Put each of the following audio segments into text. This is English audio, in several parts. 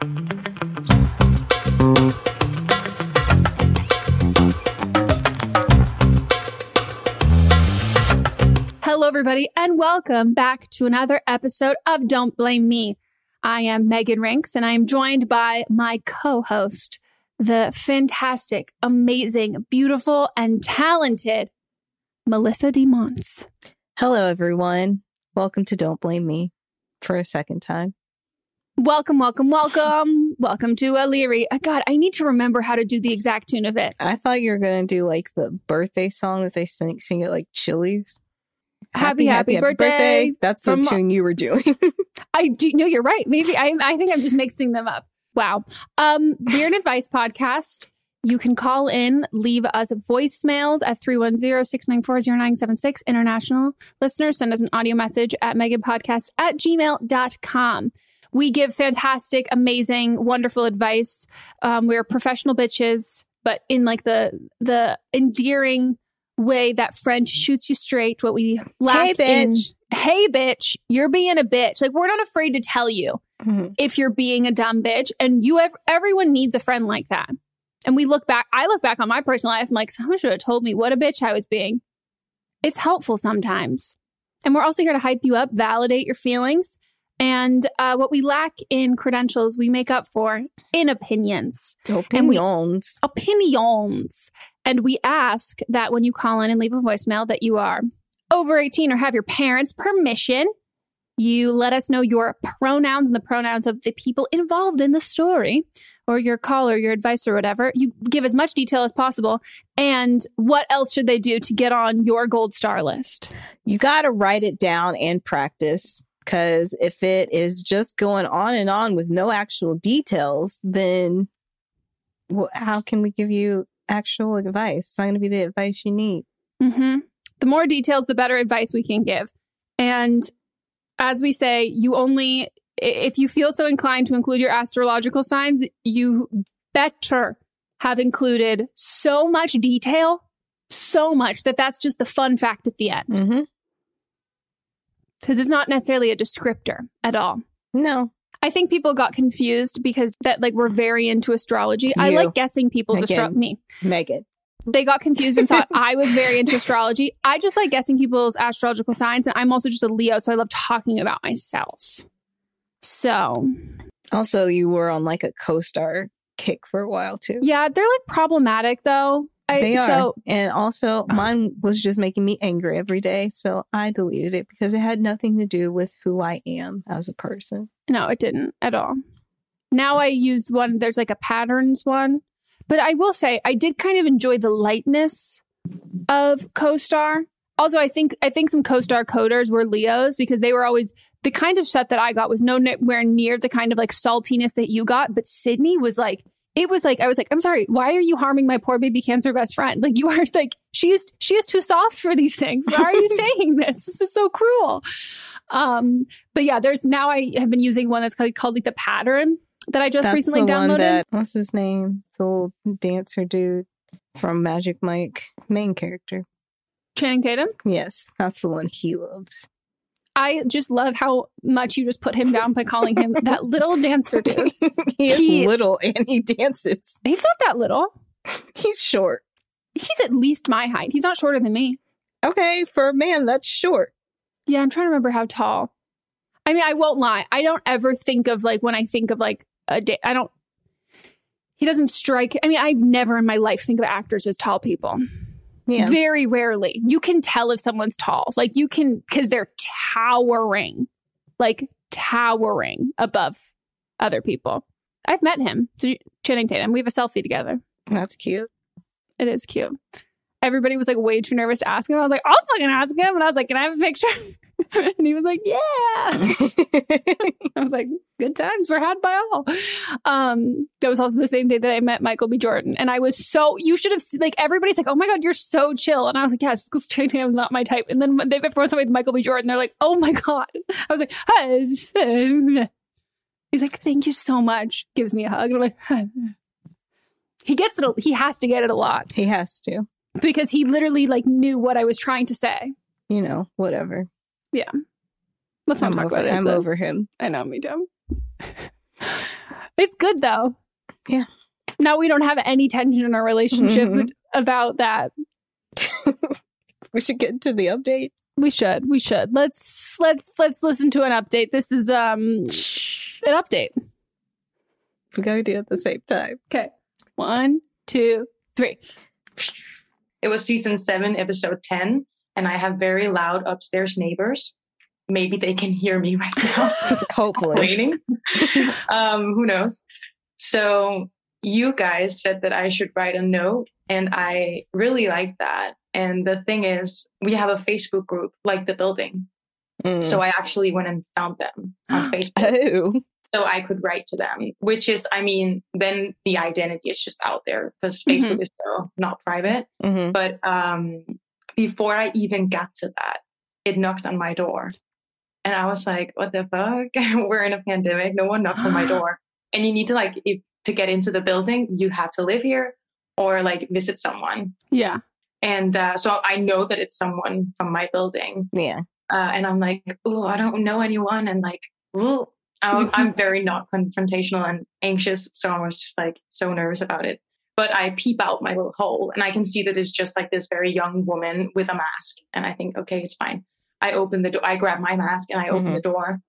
Hello, everybody, and welcome back to another episode of Don't Blame Me. I am Megan Rinks, and I am joined by my co host, the fantastic, amazing, beautiful, and talented Melissa DeMonts. Hello, everyone. Welcome to Don't Blame Me for a second time. Welcome, welcome, welcome. welcome to O'Leary. Uh, God, I need to remember how to do the exact tune of it. I thought you were going to do like the birthday song that they sing, sing it like Chili's. Happy, happy, happy birthday. birthday. That's the tune you were doing. I do. No, you're right. Maybe I, I think I'm just mixing them up. Wow. Um, Weird Advice Podcast. You can call in, leave us voicemails at 310-694-0976. International listeners, send us an audio message at megapodcast at gmail.com. We give fantastic, amazing, wonderful advice. Um, we're professional bitches, but in like the the endearing way that friend shoots you straight. What we lack hey, in, bitch. hey bitch, you're being a bitch. Like we're not afraid to tell you Mhm. if you're being a dumb bitch, and you ev- everyone needs a friend like that. And we look back. I look back on my personal life. I'm like, someone should have told me what a bitch I was being. It's helpful sometimes. And we're also here to hype you up, validate your feelings. And uh, what we lack in credentials, we make up for in opinions. And we- Opinions. opinions. And we ask that when you call in and leave a voicemail that you are over 18 or have your parents' permission. You let us know your pronouns and the pronouns of the people involved in the story or your call or your advice or whatever. You give as much detail as possible. And what else should they do to get on your gold star list? You got to write it down and practice. Because if it is just going on and on with no actual details, then how can we give you actual advice? It's not going to be the advice you need. hmm The more details, the better advice we can give. And as we say, you only, if you feel so inclined to include your astrological signs, you better have included so much detail, so much that that's just the fun fact at the end. Mm-hmm. Because it's not necessarily a descriptor at all. No. I think people got confused because that like we're very into astrology. I like guessing people's astrology. Me. Megan. They got confused and thought I was very into astrology. I just like guessing people's astrological signs, and I'm also just a Leo, so I love talking about myself. So Also, you were on like a co-star kick for a while too. yeah, they're like problematic though. I, They are. So and also, uh-huh. mine was just making me angry every day. So I deleted it because it had nothing to do with who I am as a person. no, it didn't at all. Now I used one. There's like a patterns one, but I will say I did kind of enjoy the lightness of CoStar. Also, I think I think some CoStar coders were Leos because they were always the kind of shut that I got was nowhere near the kind of like saltiness that you got. But Sydney was like, it was like I was like, I'm sorry, why are you harming my poor baby cancer best friend? Like you are like she is she is too soft for these things. Why are you saying this? This is so cruel. Um, but yeah, there's now I have been using one that's called, called like the pattern that I just That's recently downloaded. that what's his name? The little dancer dude from Magic Mike, main character. Channing Tatum. Yes, that's the one he loves. I just love how much you just put him down by calling him that little dancer dude. he is He- little and he dances. He's not that little. He's short. He's at least my height. He's not shorter than me. Okay, for a man, that's short. Yeah, I'm trying to remember how tall. I mean, I won't lie. I don't ever think of like when I think of like a day. I don't. He doesn't strike. I mean, I've never in my life think of actors as tall people. Yeah. Very rarely. You can tell if someone's tall. Like you can because they're towering, like towering above other people. I've met him, so Channing Tatum. We have a selfie together. That's cute. It is cute. Everybody was like way too nervous to ask him. I was like, I'll fucking ask him. And I was like, Can I have a picture? and he was like, Yeah. I was like, Good times were had by all. Um, that was also the same day that I met Michael B. Jordan. And I was so, you should have, like, everybody's like, Oh my God, you're so chill. And I was like, Yeah, Yes, because Channing Tatum's not my type. And then when they before somebody with Michael B. Jordan, they're like, Oh my God. I was like, Hey. He's like, Thank you so much. Gives me a hug. And I'm like, He gets it. He has to get it a lot he has to. because he literally like knew what I was trying to say. You know, whatever. Let's not I'm talk over, about it. I'm It's a- over him. I know, me too. it's good though. Yeah. Now we don't have any tension in our relationship Mhm. about that. We should get to the update. We should. We should. Let's let's let's listen to an update. This is um an update. We gotta do it at the same time. Okay. One, two, three. It was season seven, episode 10, and I have very loud upstairs neighbors. Maybe they can hear me right now. Hopefully. um, who knows? So you guys said that I should write a note, and I really like that. And the thing is, we have a Facebook group like the building. Mm. So I actually went and found them on Facebook oh. so I could write to them, which is, I mean, then the identity is just out there because Facebook is still not private. Mhm. But um, before I even got to that, it knocked on my door. And I was like, what the fuck? We're in a pandemic. No one knocks on my door. And you need to, like, if, to get into the building, you have to live here or, like, visit someone. Yeah. And uh, so I know that it's someone from my building. Yeah. Uh, and I'm like, oh, I don't know anyone. And, like. I'm, I'm very not confrontational and anxious. So I was just, like, so nervous about it. But I peep out my little hole and I can see that it's just like this very young woman with a mask. And I think, okay, it's fine. I open the door, I grab my mask and I open Mhm. the door.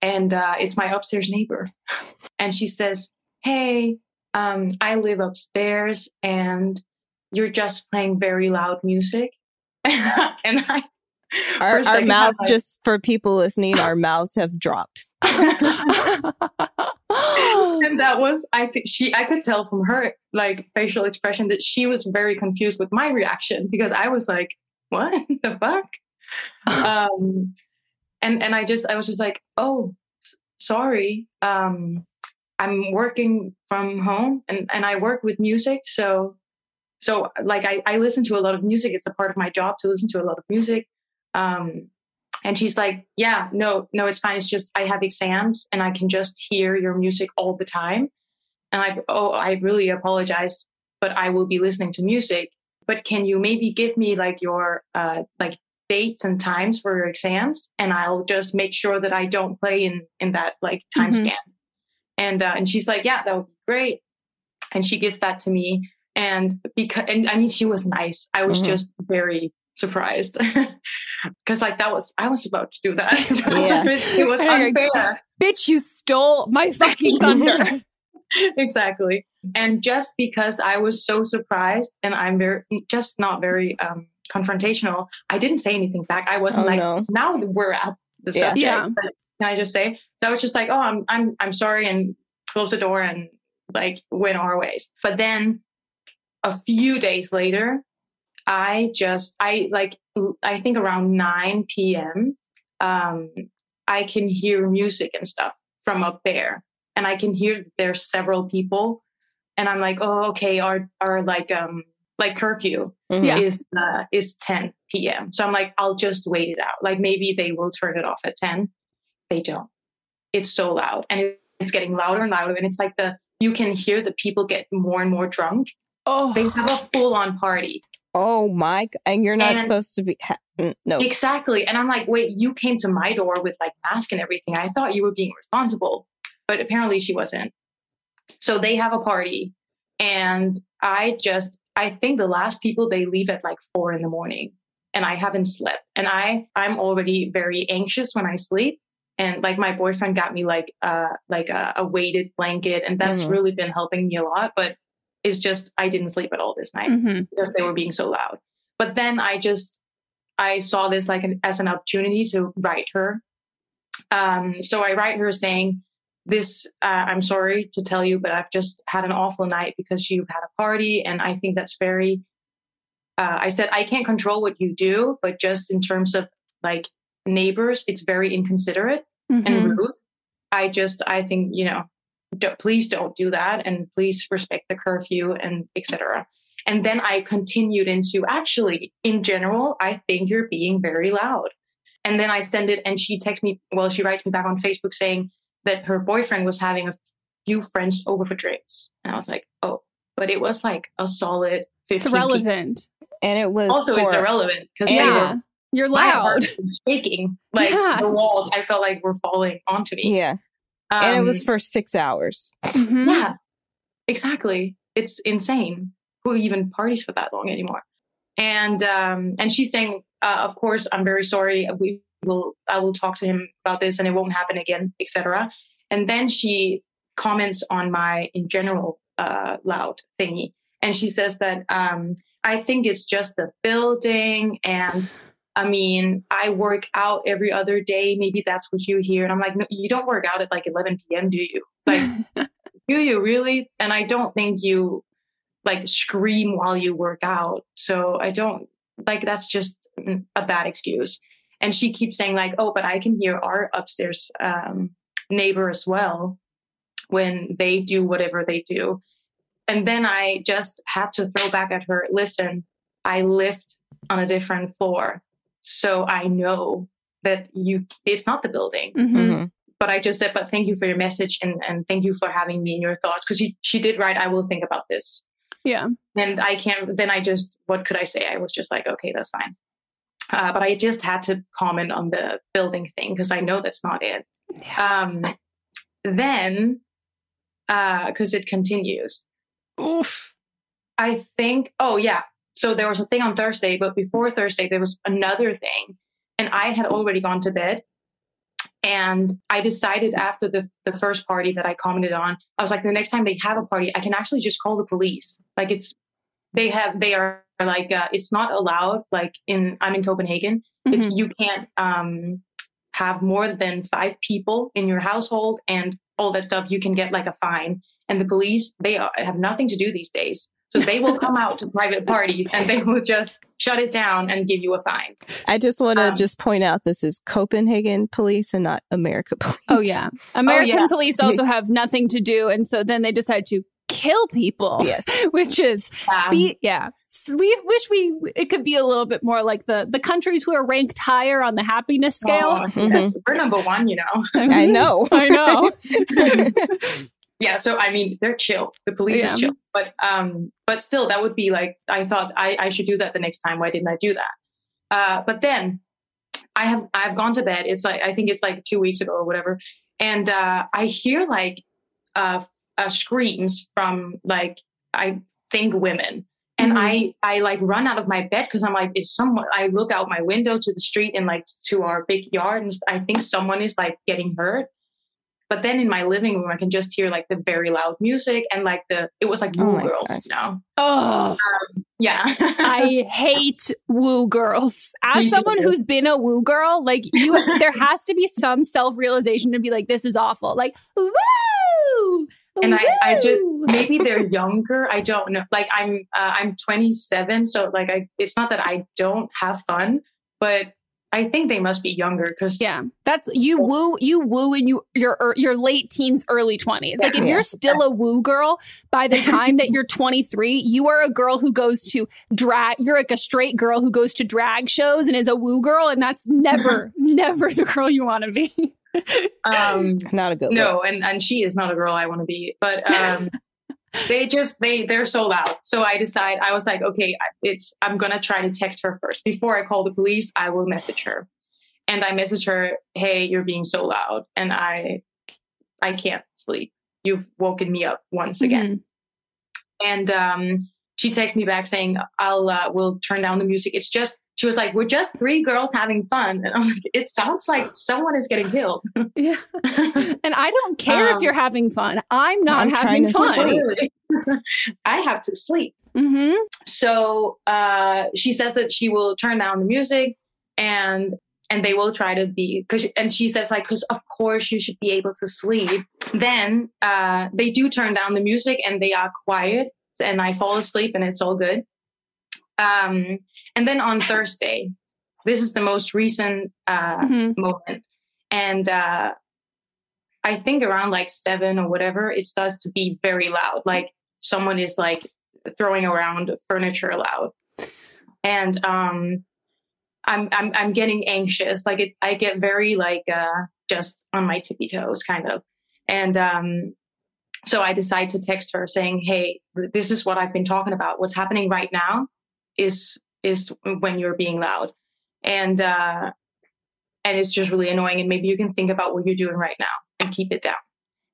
And uh, it's my upstairs neighbor. And she says, Hey, um, I live upstairs and you're just playing very loud music. and I, Our, our mouths, like, just for people listening, our mouths have dropped. and that was i think she i could tell from her like facial expression that she was very confused with my reaction because i was like what the fuck? Um and and i just i was just like oh sorry um i'm working from home and and i work with music so so like i i listen to a lot of music it's a part of my job to listen to a lot of music um And she's like, Yeah, no, no, it's fine. It's just I have exams and I can just hear your music all the time. And I, oh, I really apologize, but I will be listening to music. But can you maybe give me like your uh, like dates and times for your exams, and I'll just make sure that I don't play in in that like time Mhm. scan. And uh, and she's like, yeah, that would be great. And she gives that to me, and because and I mean, she was nice. I was Mhm. just very surprised because like that was I was about to do that. So Yeah. it was And unfair. Bitch, you stole my fucking thunder. exactly. And just because I was so surprised and I'm very just not very um confrontational, I didn't say anything back. I wasn't Oh, like no. now we're at the Yeah. subject. Yeah. Can I just say? So I was just like, oh, I'm I'm I'm sorry, and close the door and like went our ways. But then a few days later, I just I like I think around 9 p.m. Um, I can hear music and stuff from up there, and I can hear there's several people, and I'm like, oh, okay, our our like um like curfew Mhm. Yeah. is uh, is 10 p.m. So I'm like, I'll just wait it out. Like maybe they will turn it off at 10. They don't. It's so loud, and it, it's getting louder and louder, and it's like the you can hear the people get more and more drunk. Oh, They have a full on party. Oh my! And you're not And- supposed to be. Ha- no. Exactly. And I'm like, wait, you came to my door with like mask and everything. I thought you were being responsible. But apparently she wasn't. So they have a party. And I just I think the last people they leave at like four in the morning. And I haven't slept. And I I'm already very anxious when I sleep. And like my boyfriend got me like uh like a, a weighted blanket. And that's Mhm. really been helping me a lot. But it's just I didn't sleep at all this night Mhm. because they were being so loud. But then I just I saw this like an, as an opportunity to write her. Um, so I write her saying, "This uh, I'm sorry to tell you, but I've just had an awful night because you've had a party, and I think that's very." Uh, I said I can't control what you do, but just in terms of like neighbors, it's very inconsiderate Mhm. and rude. I just I think you know, don't, please don't do that, and please respect the curfew and etc. And then I continued into actually, in general, I think you're being very loud. And then I send it, and she texts me. Well, she writes me back on Facebook saying that her boyfriend was having a few friends over for drinks, and I was like, oh, but it was like a solid. 15 It's people. irrelevant. and it was Also, it's irrelevant because they Yeah. were You're my loud. heart was shaking, like Yeah. the walls. I felt like were falling onto me. Yeah, and it was Um, for six hours. Mhm. yeah, exactly. It's insane. Who even parties for that long anymore? And um, and she's saying, uh, of course, I'm very sorry. We will. I will talk to him about this, and it won't happen again, etc. And then she comments on my in general uh, loud thingy, and she says that um, I think it's just the building and. I mean, I work out every other day. Maybe that's what you hear. And I'm like, no, you don't work out at like 11 p.m., do you? Like, do you really? And I don't think you like scream while you work out. So I don't like that's just mm, a bad excuse. And she keeps saying like, "Oh, but I can hear our upstairs um, neighbor as well when they do whatever they do." And then I just had to throw back at her, "Listen, I lived on a different floor, so I know that you. It's not the building." Mhm. Mhm. but I just said, but thank you for your message and, and thank you for having me in your thoughts. Cause she, she did write, I will think about this. Yeah. And I can't, then I just, what could I say? I was just like, okay, that's fine. Uh, but I just had to comment on the building thing because I know that's not it. Um, then, because it continues, Oof. I think, oh, yeah. So there was a thing on Thursday, but before Thursday, there was another thing. And I had already gone to bed. And I decided after the, the first party that I commented on, I was like, the next time they have a party, I can actually just call the police. Like it's, they have, they are like, uh, it's not allowed. Like in, I'm in Copenhagen. It's, Mhm. you can't um, have more than five people in your household and all that stuff. You can get like a fine. And the police, they are, have nothing to do these days. So they will come out to private parties and they will just shut it down and give you a fine. I just want to Um, just point out this is Copenhagen police and not America police. Oh yeah. American yeah. police also have nothing to do, and so then they decide to kill people. Yes. which is Um, be yeah. we wish we it could be a little bit more like the the countries who are ranked higher on the happiness scale. Oh, yes, we're number one, you know. I know. I know. Yeah so i mean they're chill. The police Yeah. is chill. But um but still that would be like i thought i i should do that the next time. Why didn't i do that? Uh but then i have i've gone to bed. It's like i think it's like two weeks ago or whatever. And uh i hear like uh, uh screams from like i think women. And Mhm. i i like run out of my bed because i'm like is someone i look out my window to the street and like to our big yard and i think someone is like getting hurt but then in my living room, I can just hear like the very loud music and like the it was like Oh woo my girls, gosh. you know. Oh, Yeah. I hate woo girls. As Me someone too. who's been a woo girl, like you, there has to be some self realization to be like, this is awful. Like, woo! and I, I just maybe they're younger. I don't know. Like I'm uh, I'm 27, so like I it's not that I don't have fun, but I think they must be younger because Yeah, that's you woo you woo in you your your late teens, early twenties. Like if you're still a woo girl by the time that you're 23, you are a girl who goes to drag. You're like a straight girl who goes to drag shows and is a woo girl, and that's never never the girl you want to be. um Not a good look. no and and she is not a girl i want to be but um they just they they're so loud. So i decide i was like okay it's i'm gonna try to text her first. Before i call the police i will message her. And i message her hey you're being so loud. And i i can't sleep. You've woken me up once again. And um she texts me back saying i'll uh, we'll turn down the music. It's just she was like we're just three girls having fun and i'm like it sounds like someone is getting killed Yeah, and I don't care if Um, you're having fun. I'm not I'm having trying to fun. sleep. I have to sleep. hmm So uh, she says that she will turn down the music and and they will try to be because and she says like because of course you should be able to sleep. Then uh, they do turn down the music and they are quiet and I fall asleep and it's all good. Um, and then on Thursday, this is the most recent uh, hmm moment. And uh, I think around like seven or whatever, it starts to be very loud. Like someone is like throwing around furniture loud. And um, I'm, I'm, I'm getting anxious. Like it, I get very like uh, just on my tippy toes kind of. And um, so I decide to text her saying, Hey, this is what I've been talking about. What's happening right now is, is when you're being loud. And, uh, and it's just really annoying. And maybe you can think about what you're doing right now and keep it down.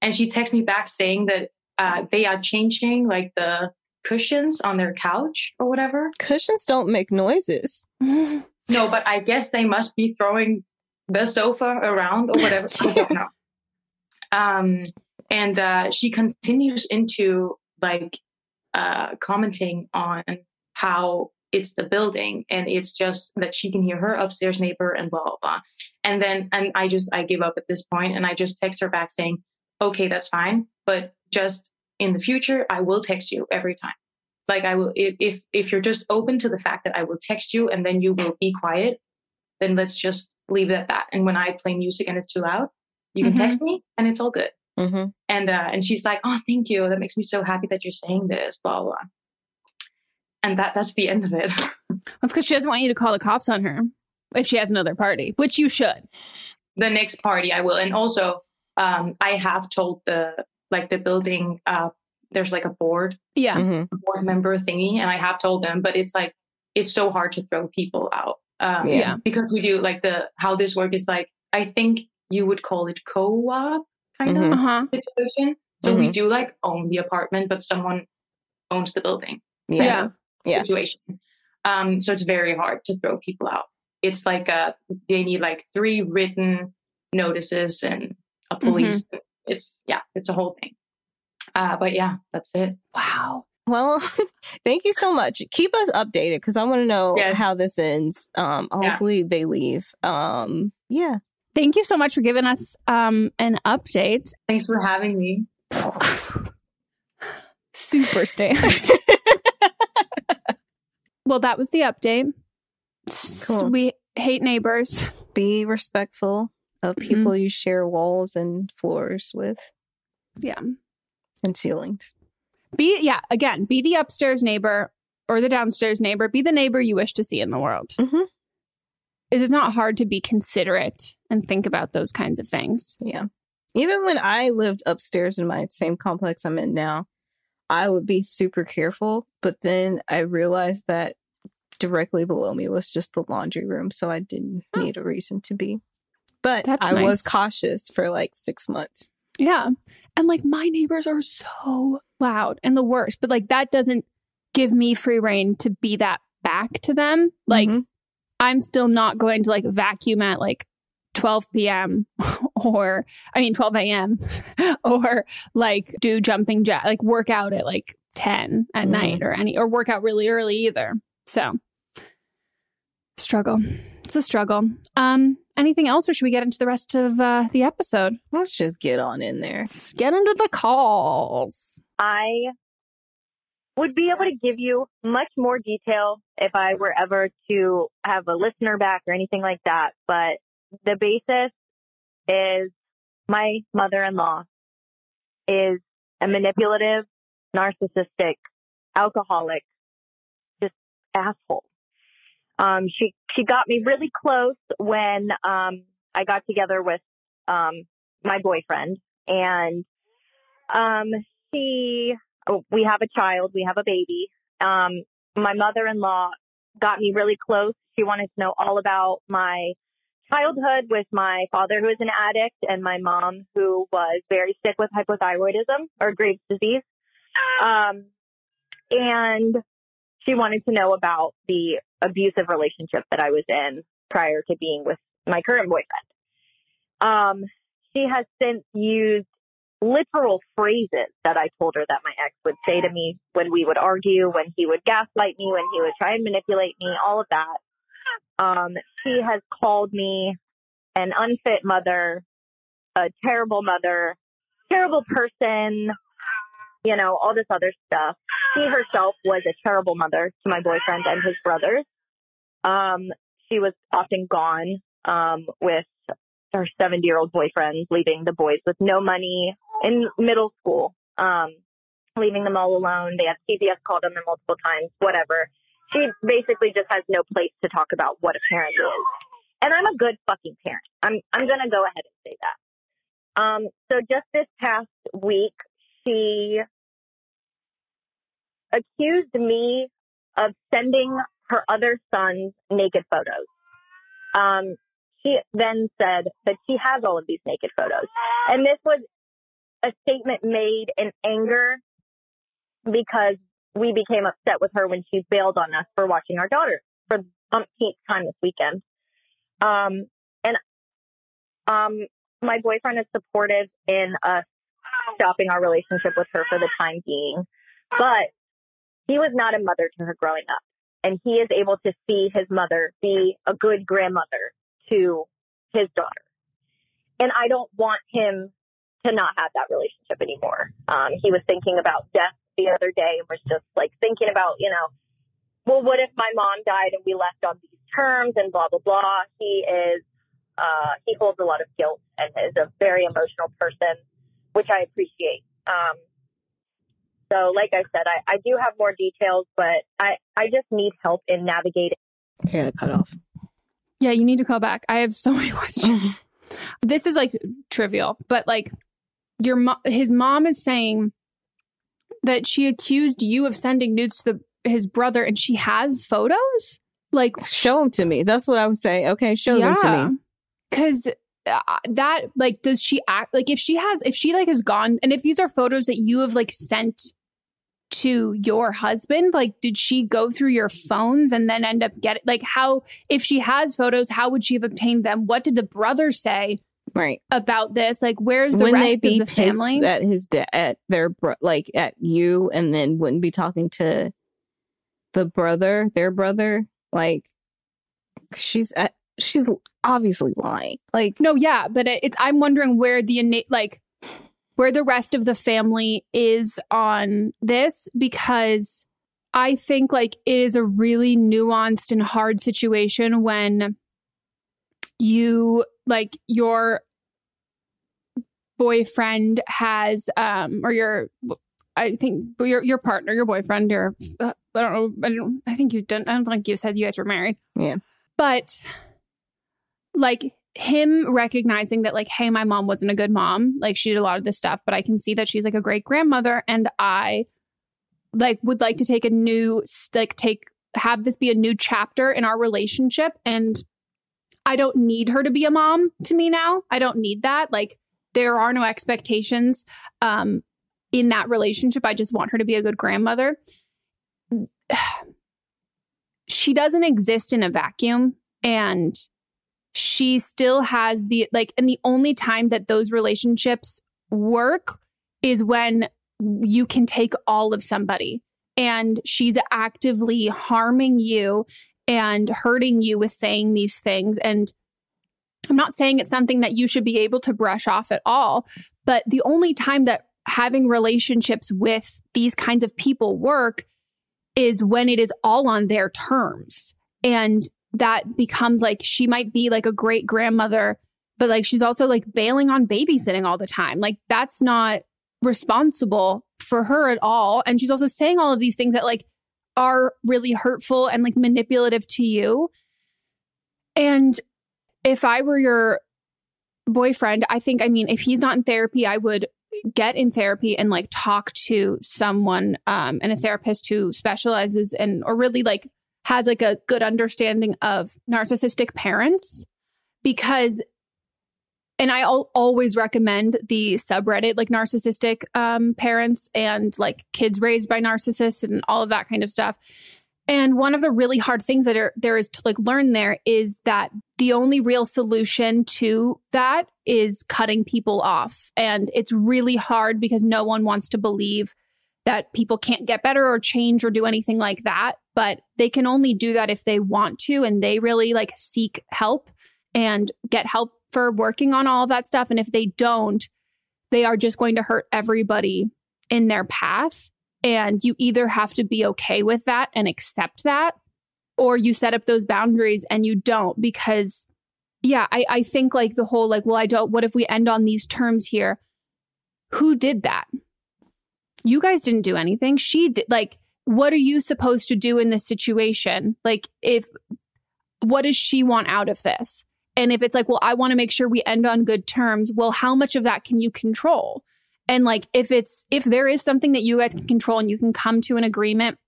And she texts me back saying that uh, they are changing like the cushions on their couch or whatever. Cushions don't make noises. No, but I guess they must be throwing the sofa around or whatever. I don't know. Um, and uh, she continues into like uh, commenting on how it's the building and it's just that she can hear her upstairs neighbor and blah blah blah. And then and I just I give up at this point and I just text her back saying, okay, that's fine, but just in the future I will text you every time. Like I will if if you're just open to the fact that I will text you and then you will be quiet, then let's just leave it at that. And when I play music and it's too loud, you can Mhm. text me and it's all good. Mm-hmm. And uh, and she's like, "Oh, thank you. That makes me so happy that you're saying this." Blah blah. Blah. And that that's the end of it. That's because she doesn't want you to call the cops on her if she has another party, which you should. the next party, I will. And also, um, I have told the like the building. Uh, there's like a board Yeah. Mm-hmm. board member thingy, and I have told them, but it's like it's so hard to throw people out. Um, Yeah. Yeah. because we do like the how this work is like. I think you would call it co-op kind Mhm. Uh of huh. situation. So we Mhm. do like own the apartment, but someone owns the building. Yeah. Yeah. Yeah. situation. Um, so it's very hard to throw people out. It's like uh they need like three written notices and a police. It's yeah, it's a whole thing. Uh, but yeah, that's it. Wow. Well, thank you so much. Keep us updated because I want to know Yes. how this ends. Um, Yeah. hopefully they leave. Um, yeah. Thank you so much for giving us um, an update. Thanks for having me. Super stance. well, that was the update. Cool. We hate neighbors. Be respectful of Mhm. people you share walls and floors with Yeah. and ceilings. Be yeah, again, be the upstairs neighbor or the downstairs neighbor. Be the neighbor you wish to see in the world. Mhm. It is not hard to be considerate and think about those kinds of things. Yeah. Even when I lived upstairs in my same complex I'm in now, I would be super careful. But then I realized that directly below me was just the laundry room. So I didn't need a reason to be. But That's I was cautious for like six months. Yeah. And like my neighbors are so loud and the worst, but like that doesn't give me free reign to be that back to them. Like Mhm. I'm still not going to like vacuum at like 12 p.m. or I mean 12 a.m. or like do jumping jack like work out at like 10 at Mhm. night or any or work out really early either. So struggle. It's a struggle. Um anything else or should we get into the rest of uh, the episode? Let's just get on in there. Let's get into the calls. I would be able to give you much more detail if I were ever to have a listener back or anything like that. But the basis is my mother in law is a manipulative, narcissistic, alcoholic, just asshole. Um, she she got me really close when um, I got together with um, my boyfriend, and um, she oh, we have a child, we have a baby. Um, my mother-in-law got me really close. She wanted to know all about my childhood with my father, who is an addict, and my mom, who was very sick with hypothyroidism or Graves' disease. Um, and she wanted to know about the abusive relationship that I was in prior to being with my current boyfriend. Um, she has since used literal phrases that I told her that my ex would say to me when we would argue, when he would gaslight me, when he would try and manipulate me, all of that. Um, she has called me an unfit mother, a terrible mother, terrible person, you know, all this other stuff. She herself was a terrible mother to my boyfriend and his brothers. Um, she was often gone um, with her 70 year old boyfriend, leaving the boys with no money in middle school, um, leaving them all alone. They had CPS called on them multiple times, whatever. She basically just has no place to talk about what a parent is. And I'm a good fucking parent. I'm I'm gonna go ahead and say that. Um, so just this past week, she accused me of sending her other son's naked photos. Um, she then said that she has all of these naked photos. And this was a statement made in anger because we became upset with her when she bailed on us for watching our daughter for the umpteenth time this weekend. Um, and um, my boyfriend is supportive in us stopping our relationship with her for the time being, but he was not a mother to her growing up. And he is able to see his mother be a good grandmother to his daughter. And I don't want him to not have that relationship anymore. Um, he was thinking about death the other day and was just like thinking about, you know, well, what if my mom died and we left on these terms and blah, blah, blah. He is, uh, he holds a lot of guilt and is a very emotional person, which I appreciate. Um, so like I said, I, I do have more details, but I, I just need help in navigating. Okay, I cut off. Yeah, you need to call back. I have so many questions. this is like trivial, but like your mo- his mom is saying that she accused you of sending nudes to the, his brother and she has photos? Like show them to me. That's what I would say. Okay, show them to me. Cuz uh, that like does she act like if she has if she like has gone and if these are photos that you have like sent to your husband like did she go through your phones and then end up getting like how if she has photos how would she have obtained them what did the brother say right about this like where's the they rest be of the family at his da- at their bro- like at you, and then wouldn't be talking to the brother, their brother? Like she's at, she's obviously lying. Like no yeah but it, it's i'm wondering where the innate like where the rest of the family is on this because i think like it is a really nuanced and hard situation when you like your boyfriend has um or your i think your your partner your boyfriend your uh, I don't know. I don't. I think you didn't. I don't think you said you guys were married. Yeah. But like him recognizing that, like, hey, my mom wasn't a good mom. Like she did a lot of this stuff, but I can see that she's like a great grandmother, and I like would like to take a new like take have this be a new chapter in our relationship and I don't need her to be a mom to me now. I don't need that. Like there are no expectations um in that relationship. I just want her to be a good grandmother. she doesn't exist in a vacuum and she still has the like and the only time that those relationships work is when you can take all of somebody and she's actively harming you and hurting you with saying these things and I'm not saying it's something that you should be able to brush off at all, but the only time that having relationships with these kinds of people work is when it is all on their terms. And that becomes like she might be like a great grandmother, but like she's also like bailing on babysitting all the time. Like that's not responsible for her at all. And she's also saying all of these things that like are really hurtful and like manipulative to you. And if I were your boyfriend, I think, I mean, if he's not in therapy, I would get in therapy and like talk to someone um and a therapist who specializes in or really like has like a good understanding of narcissistic parents because and I al- always recommend the subreddit like narcissistic um, parents and like kids raised by narcissists and all of that kind of stuff. And one of the really hard things that are, there is to like learn there is that the only real solution to that is cutting people off. And it's really hard because no one wants to believe that people can't get better or change or do anything like that. But they can only do that if they want to and they really like seek help and get help for working on all of that stuff. And if they don't, they are just going to hurt everybody in their path. And you either have to be okay with that and accept that, or you set up those boundaries and you don't. Because, yeah, I, I think like the whole, like, well, I don't, what if we end on these terms here? Who did that? You guys didn't do anything. She did, like, what are you supposed to do in this situation? Like, if, what does she want out of this? And if it's like, well, I want to make sure we end on good terms, well, how much of that can you control? And like, if it's, if there is something that you guys can control and you can come to an agreement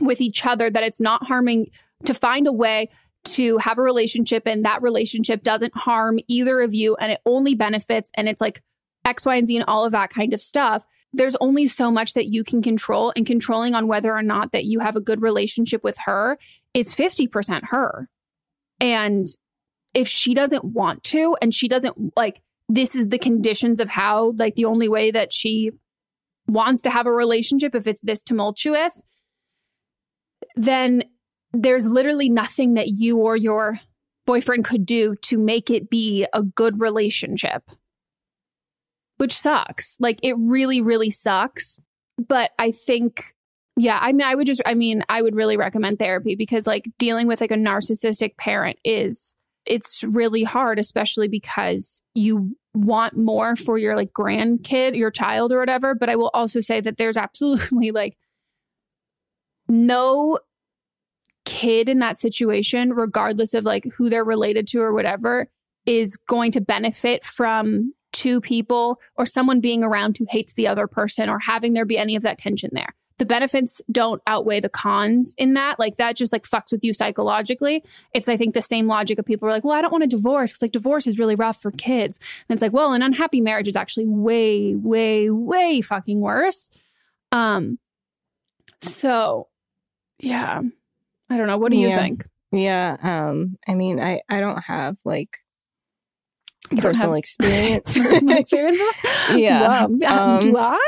with each other that it's not harming, to find a way to have a relationship and that relationship doesn't harm either of you and it only benefits and it's like X, Y, and Z and all of that kind of stuff. There's only so much that you can control, and controlling on whether or not that you have a good relationship with her is 50% her. And if she doesn't want to and she doesn't like this is the conditions of how like the only way that she wants to have a relationship if it's this tumultuous then there's literally nothing that you or your boyfriend could do to make it be a good relationship. Which sucks. Like it really really sucks. But i think yeah i mean i would just i mean i would really recommend therapy because like dealing with like a narcissistic parent is it's really hard, especially because you want more for your like grandkid, your child, or whatever. But I will also say that there's absolutely like no kid in that situation, regardless of like who they're related to or whatever, is going to benefit from two people or someone being around who hates the other person or having there be any of that tension there the benefits don't outweigh the cons in that. Like that just like fucks with you psychologically. It's I think the same logic of people are like, well, I don't want a divorce because like divorce is really rough for kids. And it's like, well, an unhappy marriage is actually way, way, way fucking worse. Um, so yeah, I don't know. What do you think? Yeah. Um, I mean, I, I don't have like personal have experience. personal experience? yeah. Wow. Um, do I?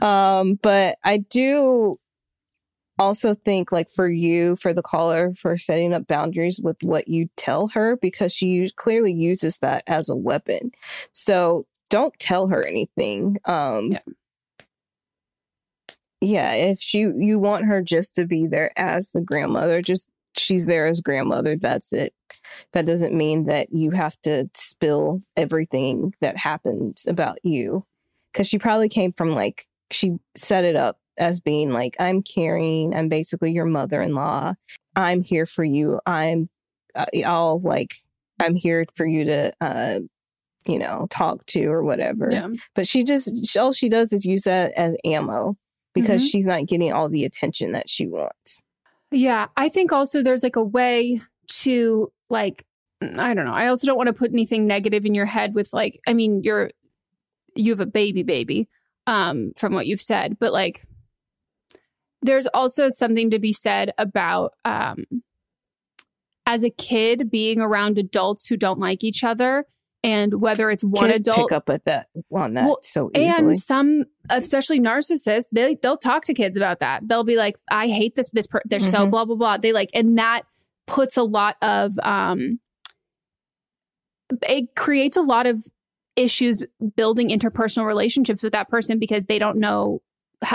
um, but I do also think like for you, for the caller, for setting up boundaries with what you tell her because she clearly uses that as a weapon. So don't tell her anything. Um, Yeah. yeah, if she you want her just to be there as the grandmother, just she's there as grandmother. That's it. That doesn't mean that you have to spill everything that happened about you, because she probably came from like she set it up as being like, I'm caring. I'm basically your mother in law. I'm here for you. I'm, uh, I'll like, I'm here for you to, uh, you know, talk to or whatever. Yeah. But she just, all she does is use that as ammo because Mhm. she's not getting all the attention that she wants. Yeah, I think also there's like a way to like I don't know. I also don't want to put anything negative in your head with like I mean, you're you have a baby baby um from what you've said, but like there's also something to be said about um as a kid being around adults who don't like each other and whether it's one Kids adult pick up at that on that Well, so easily. and some, especially narcissists, they they'll talk to kids about that. They'll be like, "I hate this. This per- they're so Mhm. blah blah blah." They like, and that puts a lot of um, it creates a lot of issues building interpersonal relationships with that person because they don't know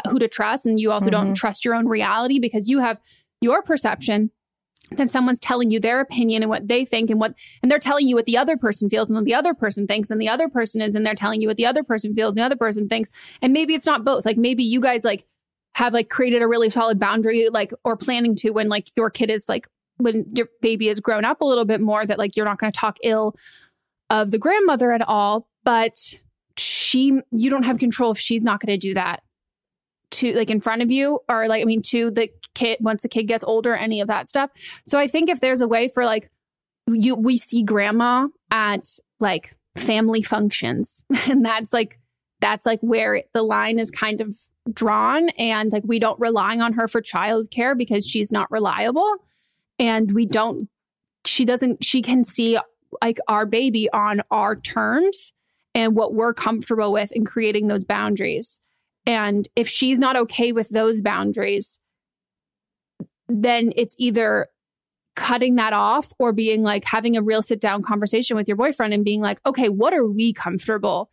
who to trust, and you also don't Mhm. trust your own reality because you have your perception. Then someone's telling you their opinion and what they think and what and they're telling you what the other person feels and what the other person thinks and the other person is and they're telling you what the other person feels and the other person thinks and maybe it's not both like maybe you guys like have like created a really solid boundary like or planning to when like your kid is like when your baby has grown up a little bit more that like you're not going to talk ill of the grandmother at all but she you don't have control if she's not going to do that to like in front of you or like i mean to the kid once the kid gets older any of that stuff. So i think if there's a way for like you we see grandma at like family functions and that's like that's like where the line is kind of drawn and like we don't rely on her for childcare because she's not reliable and we don't she doesn't she can see like our baby on our terms and what we're comfortable with in creating those boundaries and if she's not okay with those boundaries then it's either cutting that off or being like having a real sit down conversation with your boyfriend and being like, okay, what are we comfortable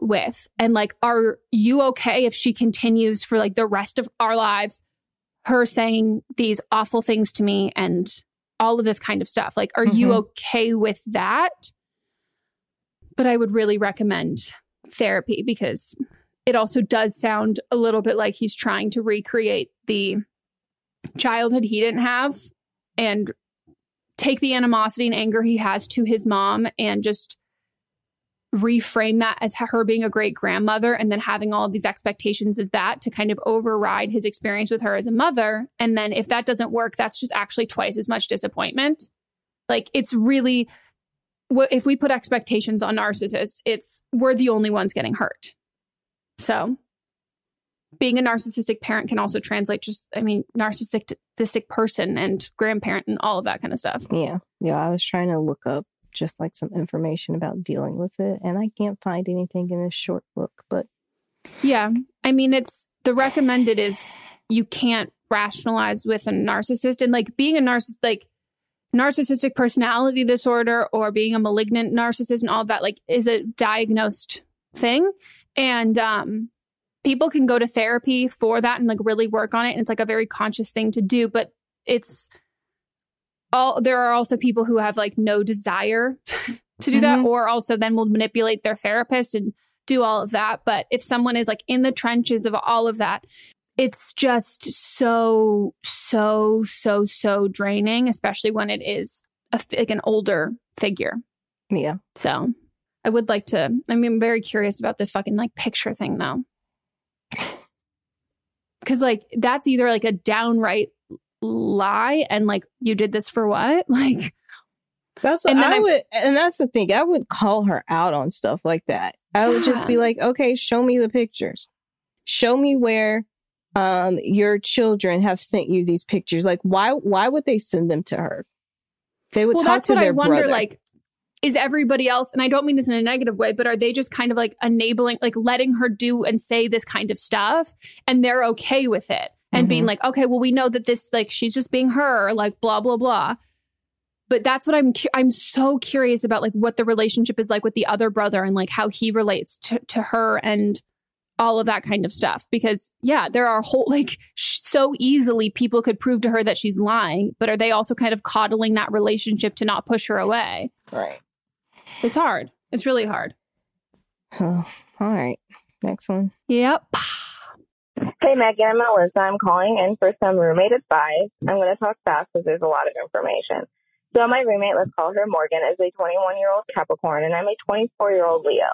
with? And like, are you okay if she continues for like the rest of our lives, her saying these awful things to me and all of this kind of stuff? Like, are you Mhm. okay with that? But I would really recommend therapy because it also does sound a little bit like he's trying to recreate the childhood he didn't have and take the animosity and anger he has to his mom and just reframe that as her being a great grandmother and then having all these expectations of that to kind of override his experience with her as a mother and then if that doesn't work that's just actually twice as much disappointment like it's really if we put expectations on narcissists it's we're the only ones getting hurt so being a narcissistic parent can also translate just i mean narcissistic person and grandparent and all of that kind of stuff Yeah. Yeah. I was trying to look up just like some information about dealing with it, and I can't find anything in this short book, but yeah i mean it's the recommended is you can't rationalize with a narcissist and like being a narcissist like narcissistic personality disorder or being a malignant narcissist and all that like is a diagnosed thing and um people can go to therapy for that and like really work on it and it's like a very conscious thing to do but it's all there are also people who have like no desire to do that Mhm. or also then will manipulate their therapist and do all of that but if someone is like in the trenches of all of that it's just so so so so draining especially when it is a, like an older figure yeah. so i would like to i mean i'm very curious about this fucking like picture thing though because like that's either like a downright lie and like you did this for what like That's what And I I- would, and that's the thing. I would call her out on stuff like that. I would just be like, okay, show me the pictures. Show me where um your children have sent you these pictures. Like, why why would they send them to her? They would well talk that's to what their i wonder brother. like is everybody else and i don't mean this in a negative way but are they just kind of like enabling like letting her do and say this kind of stuff and they're okay with it and being Mhm. like okay well we know that this like she's just being her like blah blah blah but that's what i'm cu- i'm so curious about like what the relationship is like with the other brother and like how he relates to, to her and all of that kind of stuff because yeah there are whole like sh- so easily people could prove to her that she's lying but are they also kind of coddling that relationship to not push her away right. it's hard it's really hard Oh, all right. Next one. yep Hey, Megan, I'm Melissa. I'm calling in for some roommate advice. I'm going to talk fast because there's a lot of information. So, my roommate, let's call her Morgan, is a 21 year old Capricorn, and I'm a 24 year old Leo.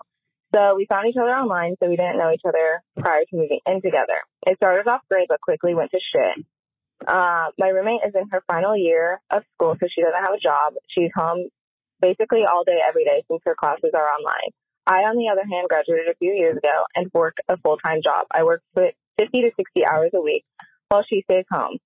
So, we found each other online, so we didn't know each other prior to moving in together. It started off great, but quickly went to shit. Uh, my roommate is in her final year of school, so she doesn't have a job. She's home basically all day, every day, since her classes are online. I, on the other hand, graduated a few years ago and work a full time job. I work 50 to 60 hours a week while she stays home.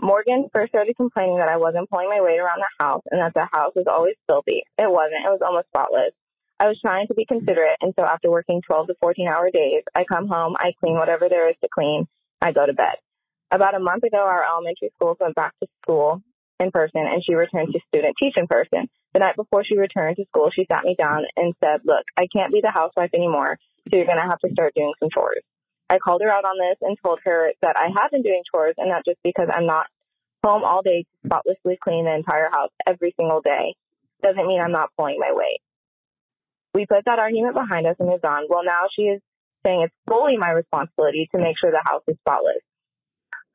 Morgan first started complaining that I wasn't pulling my weight around the house and that the house was always filthy. It wasn't, it was almost spotless. I was trying to be considerate, and so after working 12 to 14 hour days, I come home, I clean whatever there is to clean, I go to bed. About a month ago, our elementary schools went back to school in person, and she returned to student teach in person. The night before she returned to school, she sat me down and said, Look, I can't be the housewife anymore, so you're going to have to start doing some chores. I called her out on this and told her that I have been doing chores and that just because I'm not home all day to spotlessly clean the entire house every single day doesn't mean I'm not pulling my weight. We put that argument behind us and moved on. Well, now she is saying it's fully my responsibility to make sure the house is spotless.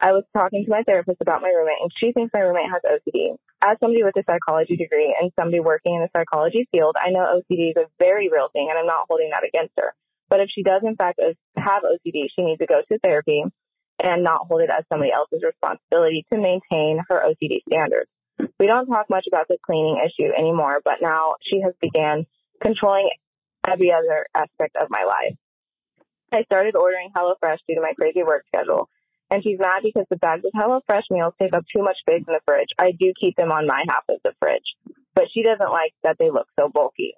I was talking to my therapist about my roommate, and she thinks my roommate has OCD. As somebody with a psychology degree and somebody working in the psychology field, I know OCD is a very real thing, and I'm not holding that against her. But if she does, in fact, have OCD, she needs to go to therapy and not hold it as somebody else's responsibility to maintain her OCD standards. We don't talk much about the cleaning issue anymore, but now she has began controlling every other aspect of my life. I started ordering HelloFresh due to my crazy work schedule and she's mad because the bags of HelloFresh meals take up too much space in the fridge. I do keep them on my half of the fridge, but she doesn't like that they look so bulky.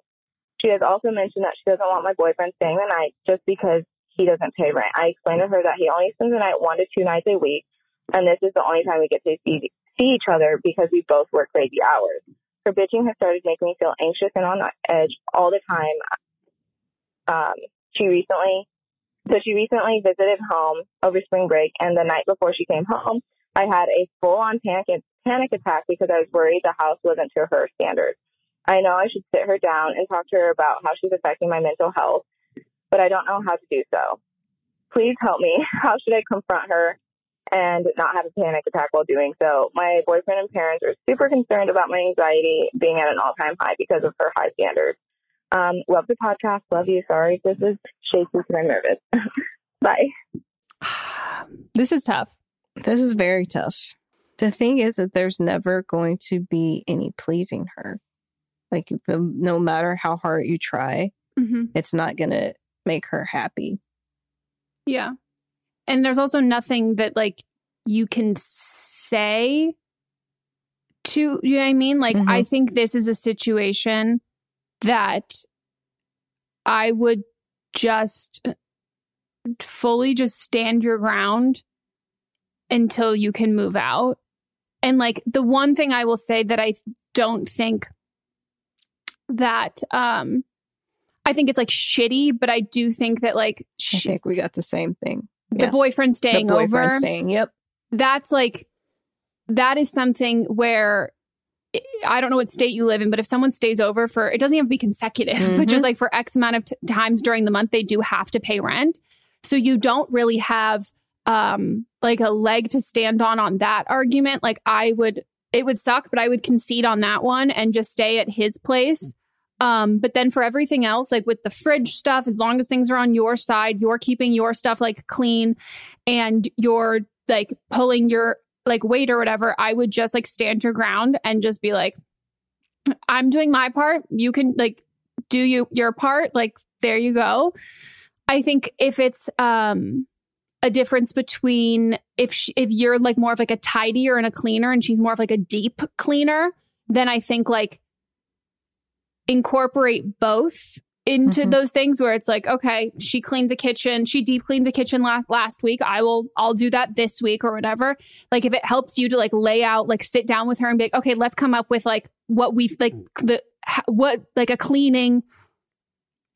She has also mentioned that she doesn't want my boyfriend staying the night just because he doesn't pay rent. I explained to her that he only spends the night one to two nights a week, and this is the only time we get to see, see each other because we both work crazy hours. Her bitching has started making me feel anxious and on edge all the time. Um, she recently so she recently visited home over spring break, and the night before she came home, I had a full-on panic panic attack because I was worried the house wasn't to her standards. I know I should sit her down and talk to her about how she's affecting my mental health, but I don't know how to do so. Please help me. How should I confront her and not have a panic attack while doing so? My boyfriend and parents are super concerned about my anxiety being at an all-time high because of her high standards. Um, love the podcast. Love you. Sorry, this is shaky because I'm nervous. Bye. This is tough. This is very tough. The thing is that there's never going to be any pleasing her. Like, the, no matter how hard you try, mm-hmm. it's not going to make her happy. Yeah. And there's also nothing that, like, you can say to, you know what I mean? Like, mm-hmm. I think this is a situation that I would just fully just stand your ground until you can move out. And like the one thing I will say that I don't think that um I think it's like shitty, but I do think that like sh- I think we got the same thing. The boyfriend staying the boyfriend over. Staying, yep. That's like that is something where I don't know what state you live in, but if someone stays over for, it doesn't have to be consecutive, mm-hmm. but just like for X amount of t- times during the month, they do have to pay rent. So you don't really have um like a leg to stand on on that argument. Like I would, it would suck, but I would concede on that one and just stay at his place. Um, but then for everything else, like with the fridge stuff, as long as things are on your side, you're keeping your stuff like clean and you're like pulling your like weight or whatever, I would just like stand your ground and just be like, I'm doing my part. You can like do you your part. Like there you go. I think if it's um a difference between if she, if you're like more of like a tidier and a cleaner and she's more of like a deep cleaner, then I think like incorporate both into mm-hmm. those things where it's like okay she cleaned the kitchen she deep cleaned the kitchen last last week i will i'll do that this week or whatever like if it helps you to like lay out like sit down with her and be like okay let's come up with like what we've like the what like a cleaning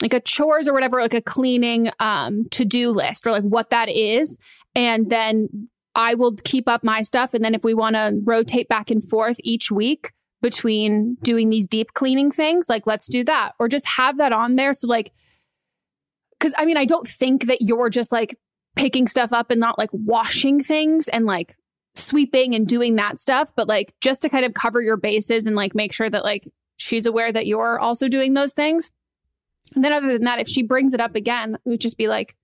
like a chores or whatever like a cleaning um to-do list or like what that is and then i will keep up my stuff and then if we want to rotate back and forth each week between doing these deep cleaning things, like let's do that. Or just have that on there. So, like, because I mean, I don't think that you're just like picking stuff up and not like washing things and like sweeping and doing that stuff, but like just to kind of cover your bases and like make sure that like she's aware that you're also doing those things. And then other than that, if she brings it up again, it would just be like,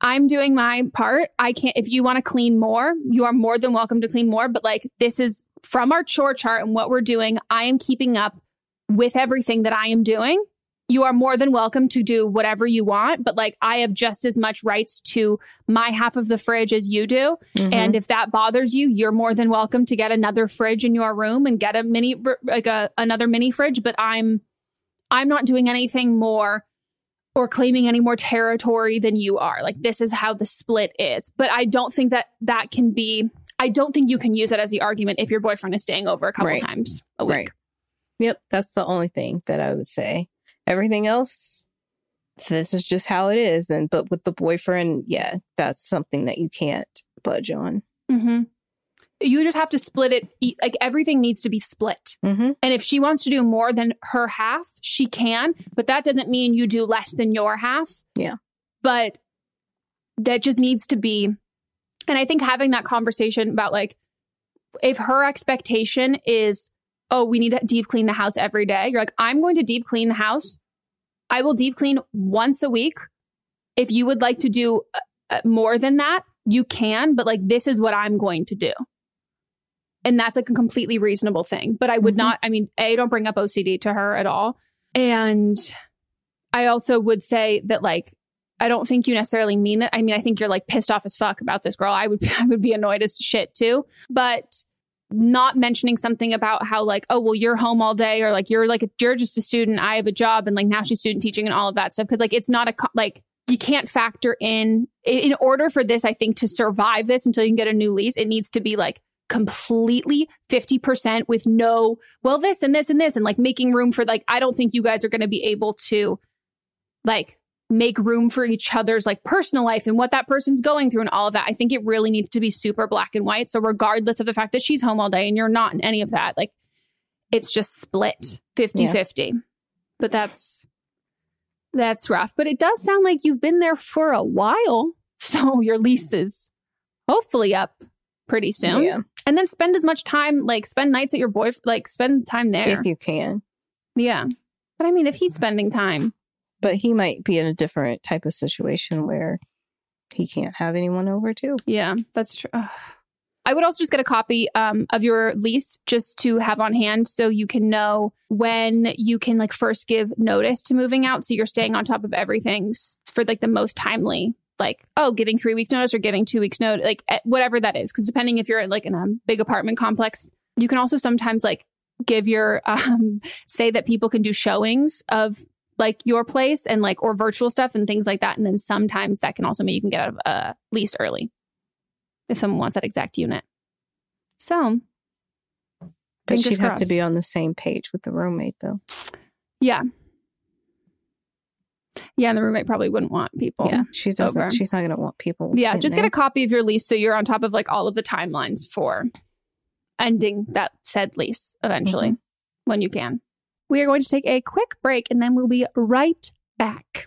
I'm doing my part. I can't, if you want to clean more, you are more than welcome to clean more. But like, this is from our chore chart and what we're doing. I am keeping up with everything that I am doing. You are more than welcome to do whatever you want, but like I have just as much rights to my half of the fridge as you do. Mhm. And if that bothers you, you're more than welcome to get another fridge in your room and get a mini like a another mini fridge, but I'm I'm not doing anything more or claiming any more territory than you are. Like this is how the split is. But I don't think that that can be I don't think you can use that as the argument if your boyfriend is staying over a couple Right. times a week. Right. Yep. That's the only thing that I would say. Everything else, this is just how it is. And but with the boyfriend, yeah, that's something that you can't budge on. hmm You just have to split it. Like everything needs to be split. Mm-hmm. And if she wants to do more than her half, she can. But that doesn't mean you do less than your half. Yeah. But that just needs to be. And I think having that conversation about like, if her expectation is, oh, we need to deep clean the house every day, you're like, I'm going to deep clean the house. I will deep clean once a week. If you would like to do uh, uh, more than that, you can. But like, this is what I'm going to do. And that's like a completely reasonable thing. But I would Mhm. not, I mean, A, don't bring up OCD to her at all. And I also would say that like, I don't think you necessarily mean that. I mean, I think you're like pissed off as fuck about this girl. I would I would be annoyed as shit too. But not mentioning something about how like, oh well, you're home all day, or like you're like you're just a student. I have a job, and like now she's student teaching and all of that stuff. Because like it's not a like you can't factor in in in order for this. I think to survive this until you can get a new lease, it needs to be like completely 50% with no well this and this and this and like making room for like I don't think you guys are going to be able to like make room for each other's like personal life and what that person's going through and all of that. I think it really needs to be super black and white. So regardless of the fact that she's home all day and you're not in any of that, like it's just split 50-50. But that's that's rough. But it does sound like you've been there for a while. So your lease is hopefully up pretty soon. Yeah. And then spend as much time, like spend nights at your boy, like spend time there. If you can. yeah. But I mean, if he's spending time, But he might be in a different type of situation where he can't have anyone over too. Yeah, that's true. Ugh. I would also just get a copy um, of your lease just to have on hand so you can know when you can like first give notice to moving out. So you're staying on top of everything for like the most timely, like, oh, giving three weeks notice or giving two weeks notice, like eh, whatever that is. Cause depending if you're like in a big apartment complex, you can also sometimes like give your, um, say that people can do showings of like your place and like or virtual stuff and things like that. And then sometimes that can also mean you can get out of a lease early if someone wants that exact unit. So, But she'd have to be on the same page with the roommate though. yeah, yeah, and the roommate probably wouldn't want people. yeah. She doesn't over. she's not gonna want people. yeah. Just there. get a copy of your lease so you're on top of like all of the timelines for ending that said lease eventually mm-hmm. when you can. We are going to take a quick break and then we'll be right back.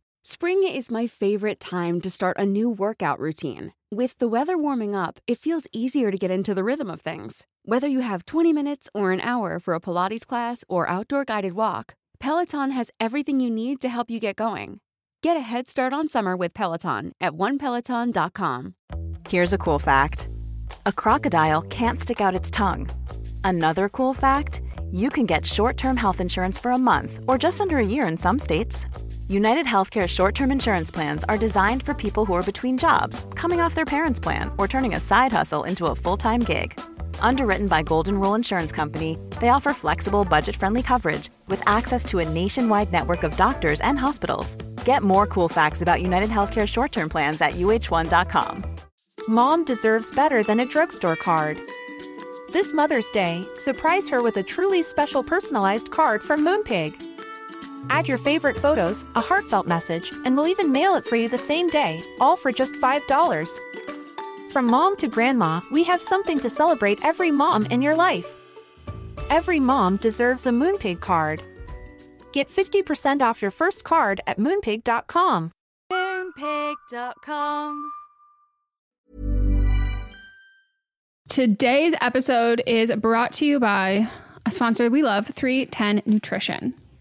Spring is my favorite time to start a new workout routine. With the weather warming up, it feels easier to get into the rhythm of things. Whether you have 20 minutes or an hour for a Pilates class or outdoor guided walk, Peloton has everything you need to help you get going. Get a head start on summer with Peloton at onepeloton.com. Here's a cool fact a crocodile can't stick out its tongue. Another cool fact you can get short term health insurance for a month or just under a year in some states. United Healthcare short term insurance plans are designed for people who are between jobs, coming off their parents' plan, or turning a side hustle into a full time gig. Underwritten by Golden Rule Insurance Company, they offer flexible, budget friendly coverage with access to a nationwide network of doctors and hospitals. Get more cool facts about United Healthcare short term plans at uhone.com. Mom deserves better than a drugstore card. This Mother's Day, surprise her with a truly special personalized card from Moonpig. Add your favorite photos, a heartfelt message, and we'll even mail it for you the same day, all for just $5. From mom to grandma, we have something to celebrate every mom in your life. Every mom deserves a Moonpig card. Get 50% off your first card at moonpig.com. Moonpig.com. Today's episode is brought to you by a sponsor we love, 310 Nutrition.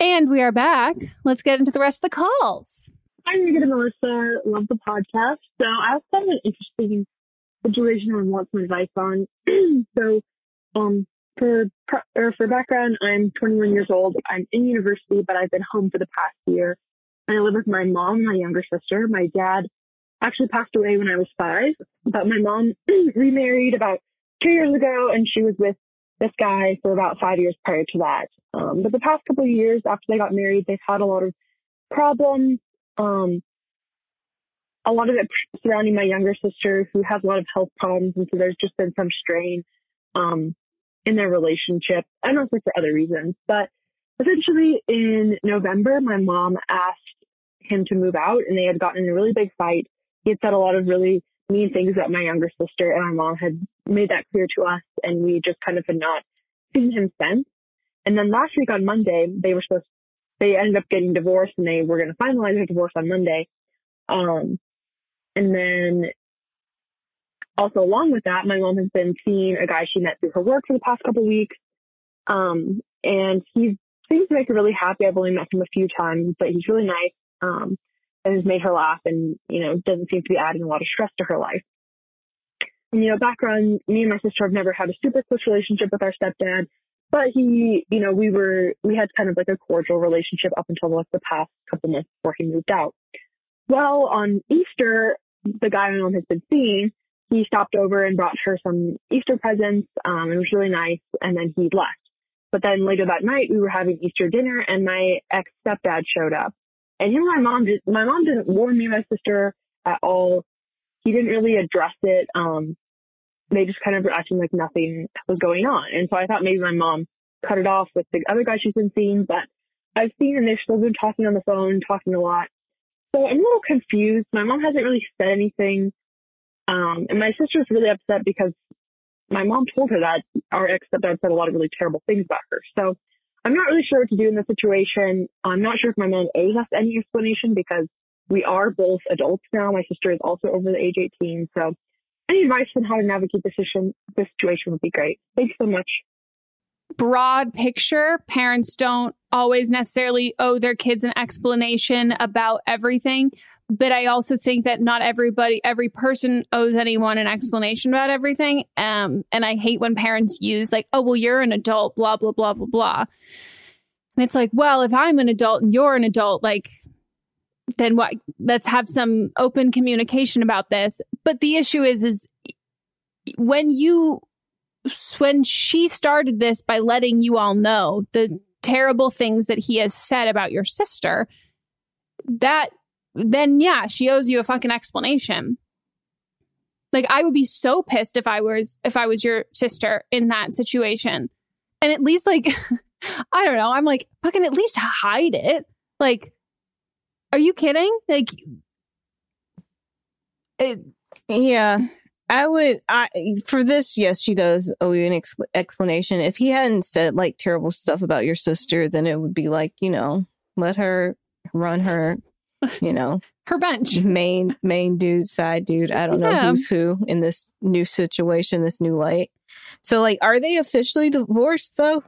And we are back. Let's get into the rest of the calls. Hi, Megan and Melissa. Love the podcast. So I also have an interesting situation I want some advice on. so, um, for or for background, I'm 21 years old. I'm in university, but I've been home for the past year. And I live with my mom, my younger sister. My dad actually passed away when I was five, but my mom remarried about two years ago, and she was with this guy for about five years prior to that. Um, but the past couple of years after they got married, they've had a lot of problems. Um, a lot of it surrounding my younger sister, who has a lot of health problems, and so there's just been some strain um, in their relationship, and also for other reasons. But essentially, in November, my mom asked him to move out, and they had gotten in a really big fight. He had said a lot of really mean things that my younger sister, and my mom had made that clear to us, and we just kind of had not seen him since. And then last week on Monday, they were supposed they ended up getting divorced and they were going to finalize their divorce on Monday. Um, and then also along with that, my mom has been seeing a guy she met through her work for the past couple weeks. Um, and he seems to make her really happy. I've only met him a few times, but he's really nice. Um, has made her laugh and, you know, doesn't seem to be adding a lot of stress to her life. And, you know, background, me and my sister have never had a super close relationship with our stepdad, but he, you know, we were, we had kind of like a cordial relationship up until like the past couple months before he moved out. Well, on Easter, the guy my mom has been seeing, he stopped over and brought her some Easter presents. Um, it was really nice. And then he left. But then later that night, we were having Easter dinner and my ex stepdad showed up. And him and my mom did, my mom didn't warn me and my sister at all. He didn't really address it. Um, they just kind of were acting like nothing was going on. And so I thought maybe my mom cut it off with the other guy she's been seeing, but I've seen and they've still been talking on the phone, talking a lot. So I'm a little confused. My mom hasn't really said anything. Um, and my sister's really upset because my mom told her that our ex stepdad said a lot of really terrible things about her. So I'm not really sure what to do in this situation. I'm not sure if my mom owes us any explanation because we are both adults now. My sister is also over the age 18. So any advice on how to navigate this, situation, this situation would be great. Thanks so much. Broad picture, parents don't always necessarily owe their kids an explanation about everything. But I also think that not everybody, every person owes anyone an explanation about everything. Um, and I hate when parents use like, oh, well, you're an adult, blah, blah, blah, blah, blah. And it's like, well, if I'm an adult and you're an adult, like, then what? Let's have some open communication about this. But the issue is, is when you, when she started this by letting you all know the terrible things that he has said about your sister, that then yeah, she owes you a fucking explanation. Like I would be so pissed if I was if I was your sister in that situation. And at least like I don't know, I'm like fucking at least hide it. Like are you kidding? Like it, yeah. I would I for this yes she does owe you an ex- explanation. If he hadn't said like terrible stuff about your sister then it would be like, you know, let her run her you know, her bench. Main main dude, side dude. I don't yeah. know who's who in this new situation, this new light. So like are they officially divorced though?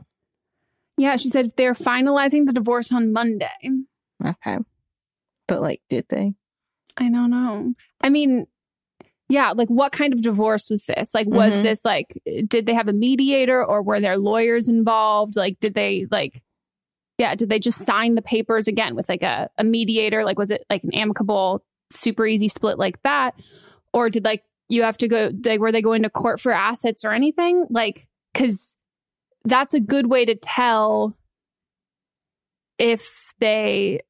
Yeah, she said they're finalizing the divorce on Monday. Okay. But like did they? I don't know. I mean, yeah, like what kind of divorce was this? Like was mm-hmm. this like did they have a mediator or were there lawyers involved? Like did they like yeah, did they just sign the papers again with like a, a mediator? Like, was it like an amicable, super easy split like that? Or did like you have to go, like, were they going to court for assets or anything? Like, because that's a good way to tell if they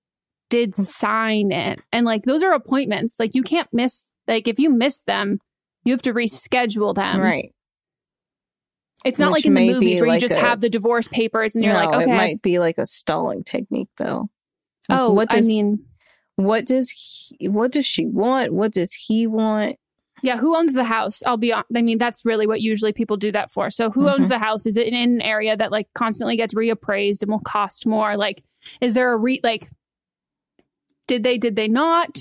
did sign it. And like, those are appointments. Like, you can't miss, like, if you miss them, you have to reschedule them. Right. It's not like in the movies where like you just a, have the divorce papers and you're no, like, okay. It might be like a stalling technique though. oh, what does, I mean, what does he, what does she want? What does he want? Yeah, who owns the house? I'll be on. I mean, that's really what usually people do that for. So, who mm-hmm. owns the house? Is it in an area that like constantly gets reappraised and will cost more? Like, is there a re like? Did they? Did they not?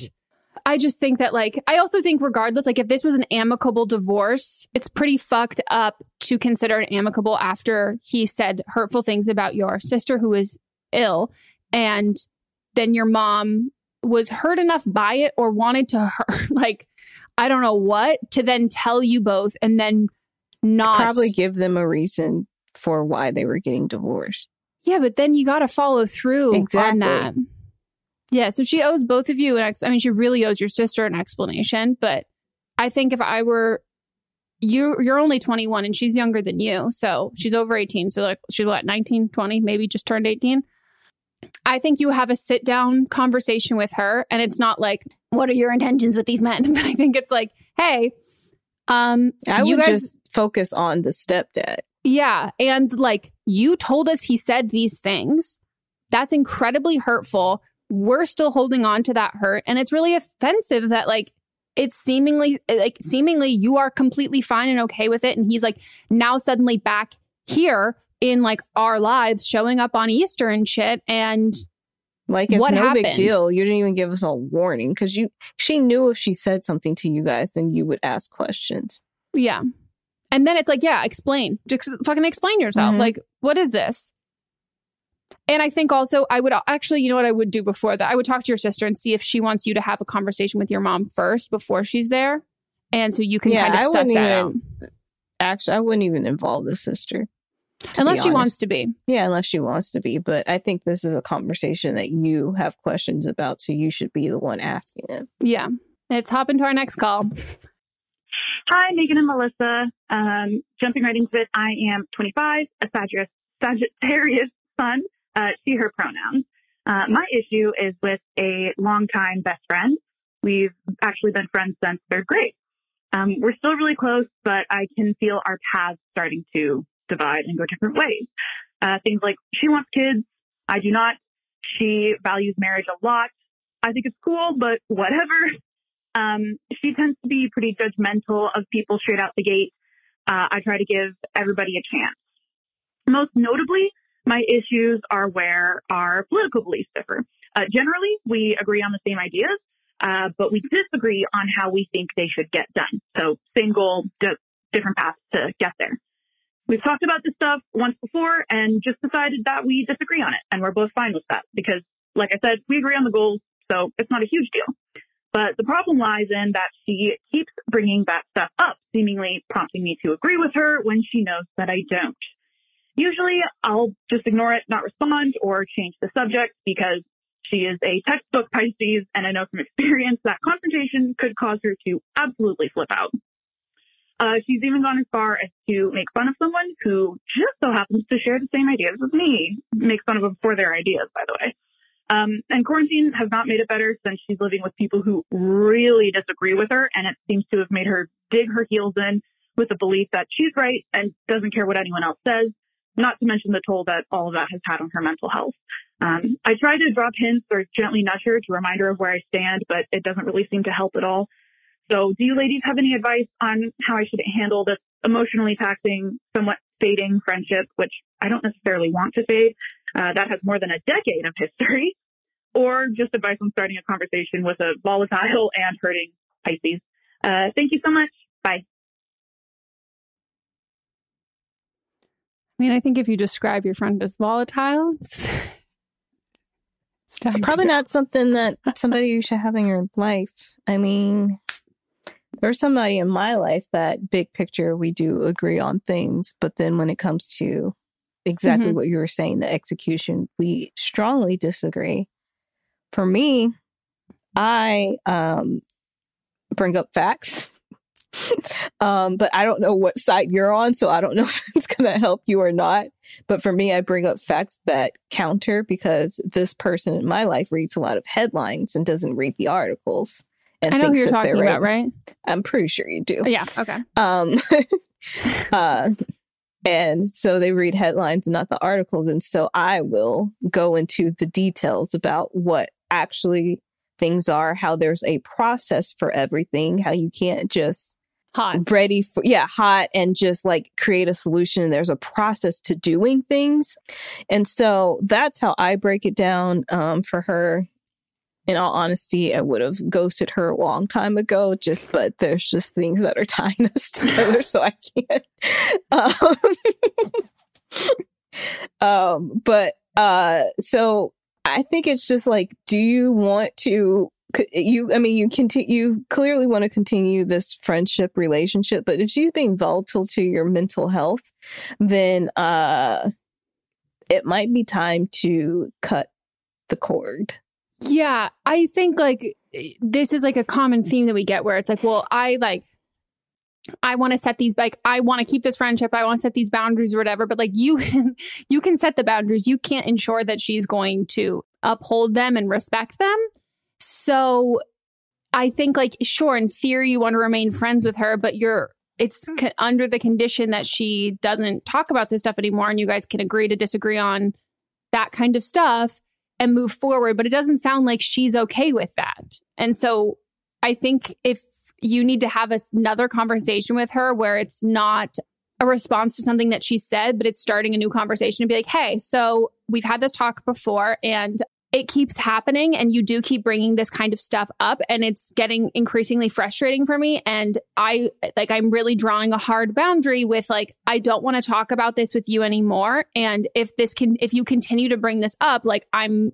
I just think that, like, I also think, regardless, like, if this was an amicable divorce, it's pretty fucked up to consider it amicable after he said hurtful things about your sister who is ill. And then your mom was hurt enough by it or wanted to hurt, like, I don't know what, to then tell you both and then not probably give them a reason for why they were getting divorced. Yeah, but then you got to follow through exactly. on that. Yeah, so she owes both of you an ex- I mean, she really owes your sister an explanation, but I think if I were you you're only 21 and she's younger than you. So she's over 18. So like she's what 19, 20, maybe just turned 18. I think you have a sit down conversation with her and it's not like what are your intentions with these men? But I think it's like, hey, um I would guys, just focus on the stepdad. Yeah, and like you told us he said these things. That's incredibly hurtful we're still holding on to that hurt. And it's really offensive that, like, it's seemingly like seemingly you are completely fine and okay with it. And he's like now suddenly back here in like our lives, showing up on Easter and shit. And like it's what no happened? big deal. You didn't even give us a warning because you she knew if she said something to you guys, then you would ask questions. Yeah. And then it's like, yeah, explain. Just fucking explain yourself. Mm-hmm. Like, what is this? And I think also I would actually, you know what I would do before that? I would talk to your sister and see if she wants you to have a conversation with your mom first before she's there. And so you can yeah, kind of I suss that even, out. Actually, I wouldn't even involve the sister. Unless she wants to be. Yeah, unless she wants to be. But I think this is a conversation that you have questions about. So you should be the one asking it. Yeah. Let's hop into our next call. Hi, Megan and Melissa. Um, jumping right into it, I am 25, a Sagittarius, Sagittarius sun uh, she, her pronouns. Uh, my issue is with a longtime best friend. We've actually been friends since third grade. Um, we're still really close, but I can feel our paths starting to divide and go different ways. Uh, things like she wants kids, I do not. She values marriage a lot. I think it's cool, but whatever. Um, she tends to be pretty judgmental of people straight out the gate. Uh, I try to give everybody a chance. Most notably, my issues are where our political beliefs differ. Uh, generally, we agree on the same ideas, uh, but we disagree on how we think they should get done. So, same goal, d- different paths to get there. We've talked about this stuff once before and just decided that we disagree on it. And we're both fine with that because, like I said, we agree on the goals. So, it's not a huge deal. But the problem lies in that she keeps bringing that stuff up, seemingly prompting me to agree with her when she knows that I don't. Usually I'll just ignore it, not respond, or change the subject because she is a textbook Pisces, and I know from experience that confrontation could cause her to absolutely flip out. Uh, she's even gone as far as to make fun of someone who just so happens to share the same ideas with me. Make fun of them for their ideas, by the way. Um, and quarantine has not made it better since she's living with people who really disagree with her, and it seems to have made her dig her heels in with the belief that she's right and doesn't care what anyone else says. Not to mention the toll that all of that has had on her mental health. Um, I try to drop hints or gently nudge her to remind her of where I stand, but it doesn't really seem to help at all. So, do you ladies have any advice on how I should handle this emotionally taxing, somewhat fading friendship, which I don't necessarily want to fade? Uh, that has more than a decade of history, or just advice on starting a conversation with a volatile and hurting Pisces. Uh, thank you so much. Bye. I mean, I think if you describe your friend as volatile, it's, it's Probably not something that somebody you should have in your life. I mean, there's somebody in my life that big picture we do agree on things, but then when it comes to exactly Mhm. what you were saying, the execution, we strongly disagree. For me, I um bring up facts. um, but I don't know what side you're on, so I don't know if it's gonna help you or not. But for me, I bring up facts that counter because this person in my life reads a lot of headlines and doesn't read the articles. And I know who you're talking about, right? I'm pretty sure you do. Yeah. Okay. Um, uh, and so they read headlines and not the articles. And so I will go into the details about what actually things are, how there's a process for everything, how you can't just hot ready for yeah hot and just like create a solution there's a process to doing things and so that's how i break it down um, for her in all honesty, I would have ghosted her a long time ago. Just, but there's just things that are tying us together, so I can't. Um, um, but uh, so I think it's just like, do you want to? You, I mean, you continue. You clearly want to continue this friendship relationship, but if she's being volatile to your mental health, then uh, it might be time to cut the cord. Yeah, I think like this is like a common theme that we get where it's like, well, I like I want to set these like I want to keep this friendship, I want to set these boundaries or whatever, but like you you can set the boundaries. You can't ensure that she's going to uphold them and respect them. So I think like sure in theory you want to remain friends with her, but you're it's hmm. co- under the condition that she doesn't talk about this stuff anymore and you guys can agree to disagree on that kind of stuff and move forward. But it doesn't sound like she's okay with that. And so I think if you need to have another conversation with her where it's not a response to something that she said, but it's starting a new conversation and be like, hey, so we've had this talk before and it keeps happening and you do keep bringing this kind of stuff up and it's getting increasingly frustrating for me. And i like i'm really drawing a hard boundary with like i don't want to talk about this with you anymore. And if this can if you continue to bring this up like i'm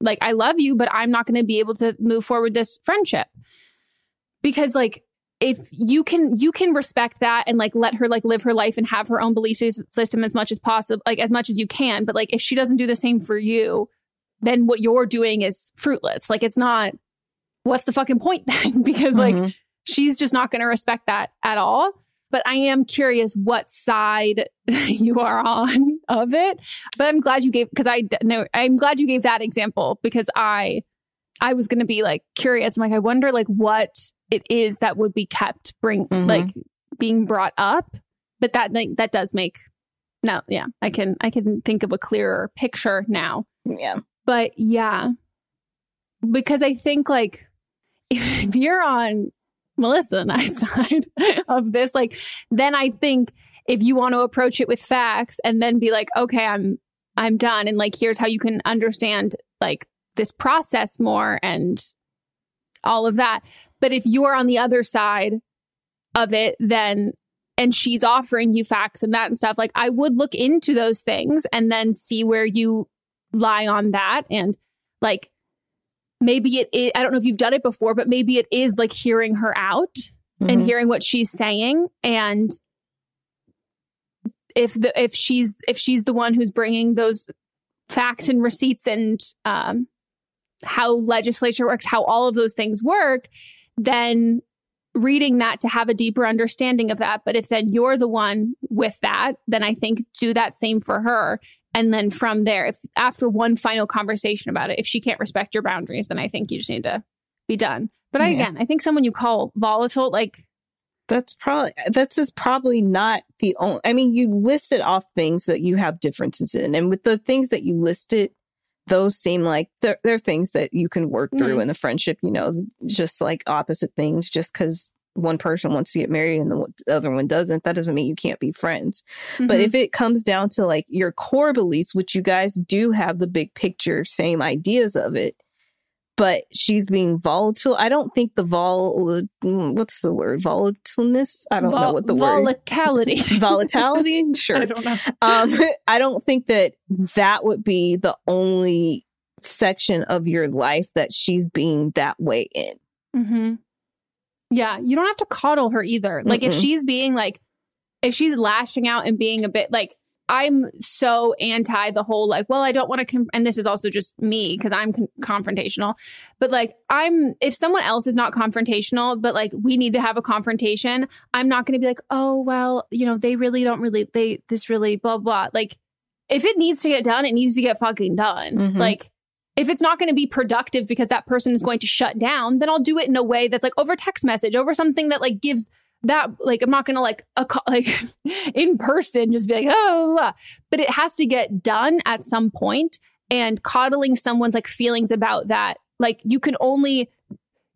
like i love you but i'm not going to be able to move forward this friendship. Because like if you can you can respect that and like let her like live her life and have her own belief system as much as possible like as much as you can. But like if she doesn't do the same for you then what you're doing is fruitless. Like it's not what's the fucking point then? Because like Mhm. she's just not going to respect that at all. But i am curious what side you are on of it. But i'm glad you gave because I no i'm glad you gave that example because i i was going to be like curious. I'm like i wonder like what it is that would be kept bring Mhm. like being brought up. But that like that does make no yeah i can i can think of a clearer picture now. Yeah. But yeah. Because i think like if you're on melissa and i side of this like then i think if you want to approach it with facts and then be like okay i'm i'm done and like here's how you can understand like this process more and all of that. But if you're on the other side of it then and she's offering you facts and that and stuff like i would look into those things and then see where you lie on that. And like maybe it is, I don't know if you've done it before, but maybe it is like hearing her out and Mhm. hearing what she's saying. And if the if she's if she's the one who's bringing those facts and receipts and um how legislature works how all of those things work then reading that to have a deeper understanding of that. But if then you're the one with that then i think do that same for her and then from there if after one final conversation about it if she can't respect your boundaries then i think you just need to be done but I, Yeah. again i think someone you call volatile like That's probably that's just probably not the only. I mean, you listed off things that you have differences in, and with the things that you listed, those seem like they're, they're things that you can work through Mhm. in the friendship. You know, just like opposite things. Just because one person wants to get married and the other one doesn't, that doesn't mean you can't be friends. But Mhm. if it comes down to like your core beliefs, which you guys do have the big picture, same ideas of it, but she's being volatile. I don't think the vol what's the word volatileness. I don't know what the word volatility. volatility. Sure, I don't know. Um, I don't think that that would be the only section of your life that she's being that way in. Mm-hmm. Yeah, you don't have to coddle her either. Like if Mm-mm. she's being like, if she's lashing out and being a bit like, I'm so anti the whole like, well, I don't want to, con-, and this is also just me because I'm con- confrontational. But like, I'm if someone else is not confrontational, but like we need to have a confrontation, I'm not going to be like, oh well, you know, they really don't really they this really blah blah. Like, if it needs to get done, it needs to get fucking done. Mhm. Like if it's not going to be productive because that person is going to shut down, then I'll do it in a way that's like over text message, over something that like gives that like I'm not going to like a like in person just be like oh, but it has to get done at some point and coddling someone's like feelings about that like you can only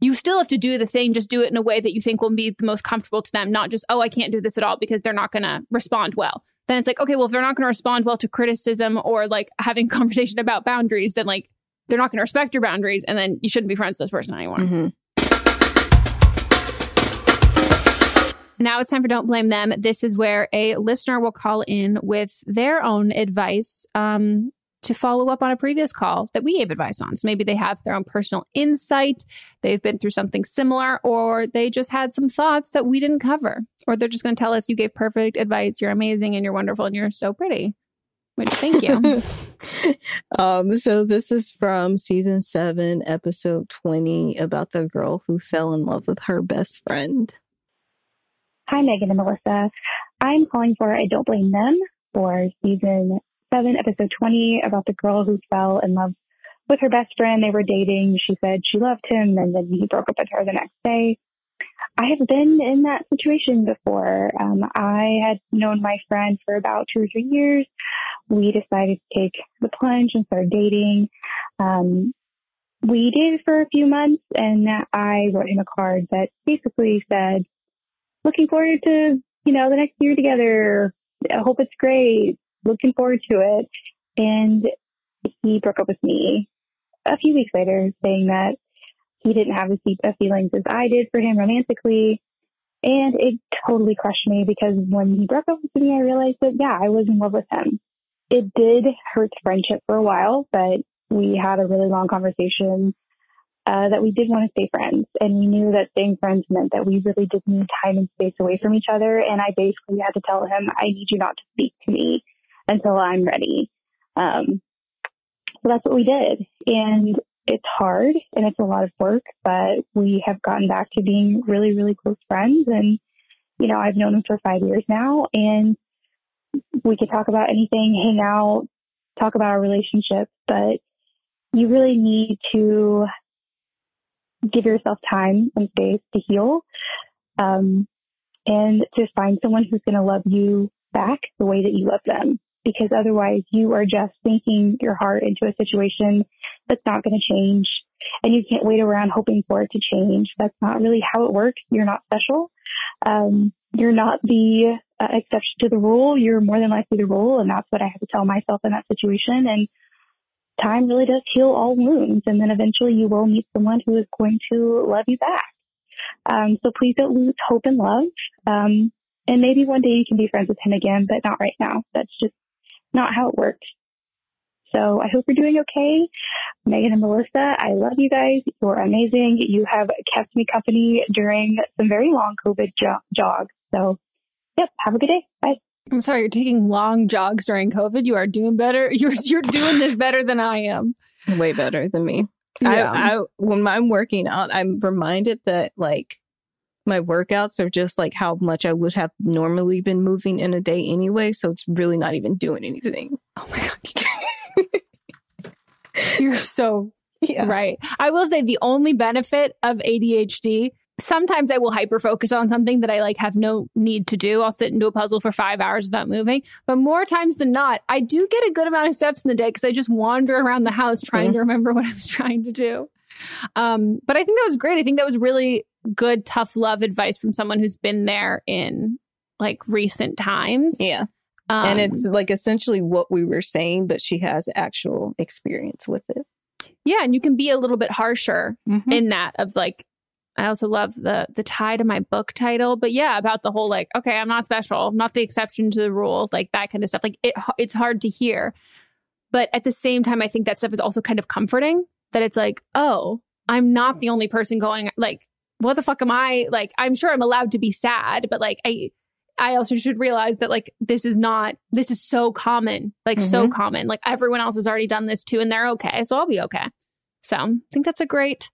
you still have to do the thing just do it in a way that you think will be the most comfortable to them not just oh I can't do this at all because they're not going to respond well. Then it's like okay well if they're not going to respond well to criticism or like having conversation about boundaries then like they're not going to respect your boundaries and then you shouldn't be friends with this person anymore Now it's time for Don't Blame Them. This is where a listener will call in with their own advice um, to follow up on a previous call that we gave advice on. So maybe they have their own personal insight, they've been through something similar, or they just had some thoughts that we didn't cover. Or they're just going to tell us, you gave perfect advice, you're amazing, and you're wonderful, and you're so pretty. Which, thank you. um, so this is from season seven, episode 20, about the girl who fell in love with her best friend. Hi, Megan and Melissa. I'm calling for I Don't Blame Them for season seven, episode 20, about the girl who fell in love with her best friend. They were dating. She said she loved him, and then he broke up with her the next day. I have been in that situation before. Um, I had known my friend for about two or three years. We decided to take the plunge and start dating. Um, we dated for a few months, and I wrote him a card that basically said, looking forward to, you know, the next year together. I hope it's great. Looking forward to it. And he broke up with me a few weeks later saying that he didn't have as deep of feelings as I did for him romantically. And it totally crushed me because when he broke up with me, I realized that, yeah, I was in love with him. It did hurt friendship for a while, but we had a really long conversation uh, that we did want to stay friends. And we knew that staying friends meant that we really did need time and space away from each other. And I basically had to tell him, I need you not to speak to me until I'm ready. Um, so that's what we did. And it's hard and it's a lot of work, but we have gotten back to being really, really close friends. And, you know, I've known him for five years now and we could talk about anything, hang out, talk about our relationship, but you really need to give yourself time and space to heal um, and to find someone who's going to love you back the way that you love them because otherwise you are just sinking your heart into a situation that's not going to change and you can't wait around hoping for it to change. That's not really how it works. You're not special. Um, you're not the uh, exception to the rule you're more than likely the rule and that's what i had to tell myself in that situation and time really does heal all wounds. And then eventually you will meet someone who is going to love you back. Um, so please don't lose hope and love. Um, and maybe one day you can be friends with him again, but not right now. That's just not how it works. So I hope you're doing okay. Megan and Melissa, I love you guys. You're amazing. You have kept me company during some very long COVID jo- jogs. So, yep, have a good day. Bye. I'm sorry, you're taking long jogs during COVID. You are doing better. You're you're doing this better than I am. Way better than me. Yeah. I, I when I'm working out, I'm reminded that like my workouts are just like how much I would have normally been moving in a day anyway. So it's really not even doing anything. Oh my god. You're so right. I will say the only benefit of ADHD, sometimes I will hyper focus on something that I like have no need to do. I'll sit and do a puzzle for five hours without moving. But more times than not, I do get a good amount of steps in the day because I just wander around the house trying Mhm. to remember what I was trying to do. Um, but I think that was great. I think that was really good, tough love advice from someone who's been there in like recent times. Yeah. and Um, it's like essentially what we were saying, but she has actual experience with it. Yeah, and you can be a little bit harsher Mm-hmm. in that of like I also love the the tie to my book title, but yeah, about the whole like okay, I'm not special, I'm not the exception to the rule, like that kind of stuff. Like it it's hard to hear. But at the same time I think that stuff is also kind of comforting that it's like, "Oh, I'm not the only person going like what the fuck am I? Like I'm sure I'm allowed to be sad, but like I I also should realize that like this is not this is so common, like so Mhm. common. Like everyone else has already done this too and they're okay. So I'll be okay. So I think that's a great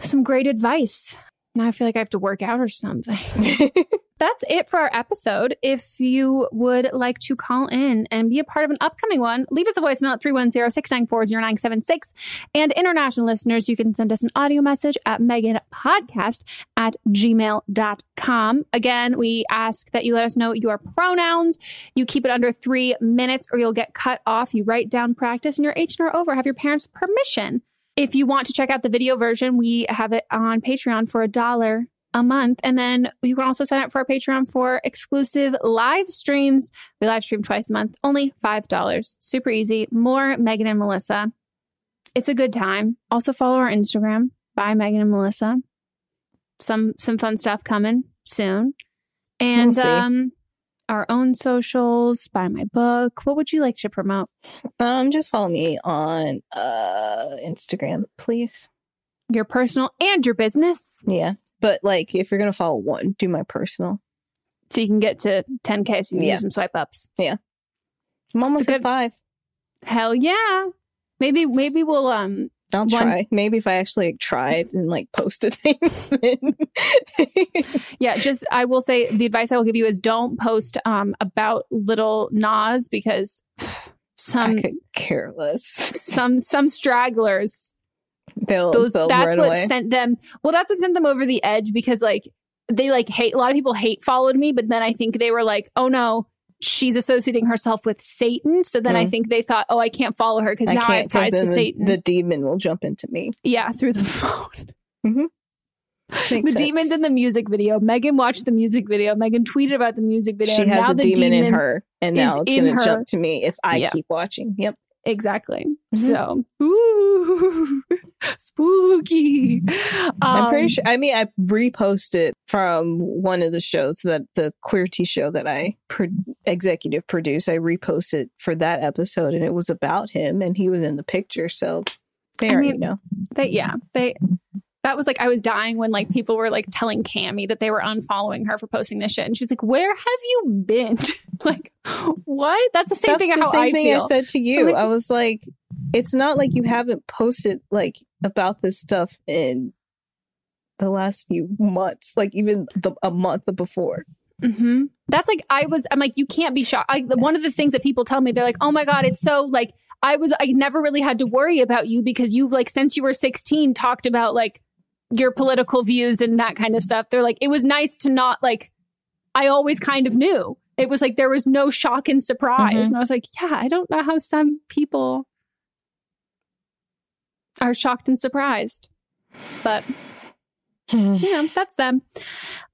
some great advice. Now I feel like I have to work out or something. That's it for our episode. If you would like to call in and be a part of an upcoming one, leave us a voicemail at 310-694-0976. And international listeners, you can send us an audio message at meganpodcast at gmail.com. Again, we ask that you let us know your pronouns. You keep it under three minutes or you'll get cut off. You write down practice and your H and R over. Have your parents' permission. If you want to check out the video version, we have it on Patreon for a dollar a month. And then you can also sign up for our Patreon for exclusive live streams. We live stream twice a month, only $5. Super easy. More Megan and Melissa. It's a good time. Also follow our Instagram by Megan and Melissa. Some some fun stuff coming soon. And We'll um our own socials, buy my book. What would you like to promote? Um, just follow me on uh Instagram, please. Your personal and your business. Yeah. But like if you're gonna follow one, do my personal. So you can get to 10K so you can Yeah. do some swipe ups. Yeah. I'm almost at five. Hell yeah. Maybe maybe we'll um I'll one- try. Maybe if I actually like, tried and like posted things. Yeah, just I will say the advice I will give you is don't post um about Lil Nas because some I could care some some stragglers They'll, those they'll that's what away. sent them well that's what sent them over the edge because like they like hate a lot of people hate followed me but then I think they were like oh no she's associating herself with Satan so then I Mm. think they thought oh I can't follow her because now I have ties to the- Satan The demon will jump into me. yeah through the phone Mhm. the Makes demon's in the music video. Megan watched the music video. Megan tweeted about the music video. She has now a the demon, in her, and now it's in going to jump to me if I Yeah. keep watching. Yep. Exactly. Mhm. So, ooh, spooky. I'm pretty Um, sure. I mean, I reposted from one of the shows that the queer tea show that I pro- executive produced. I reposted for that episode, and it was about him, and he was in the picture. So there I mean, know. They, yeah, they. That was like I was dying when like people were like telling Cammy that they were unfollowing her for posting this shit, and she's like, "Where have you been? like, what? That's the same That's thing. the how same I thing feel. I said to you. like, I was like, it's not like you haven't posted like about this stuff in the last few months, like even the, a month before. hmm That's like I was. I'm like, you can't be shocked. I, one of the things that people tell me, they're like, "Oh my god, it's so like I was. I never really had to worry about you because you've like since you were 16 talked about like your political views and that kind of stuff." They're like, it was nice to not like. I always kind of knew. It was like there was no shock and surprise, Mhm. and I was like, yeah, I don't know how some people are shocked and surprised, but you know that's them.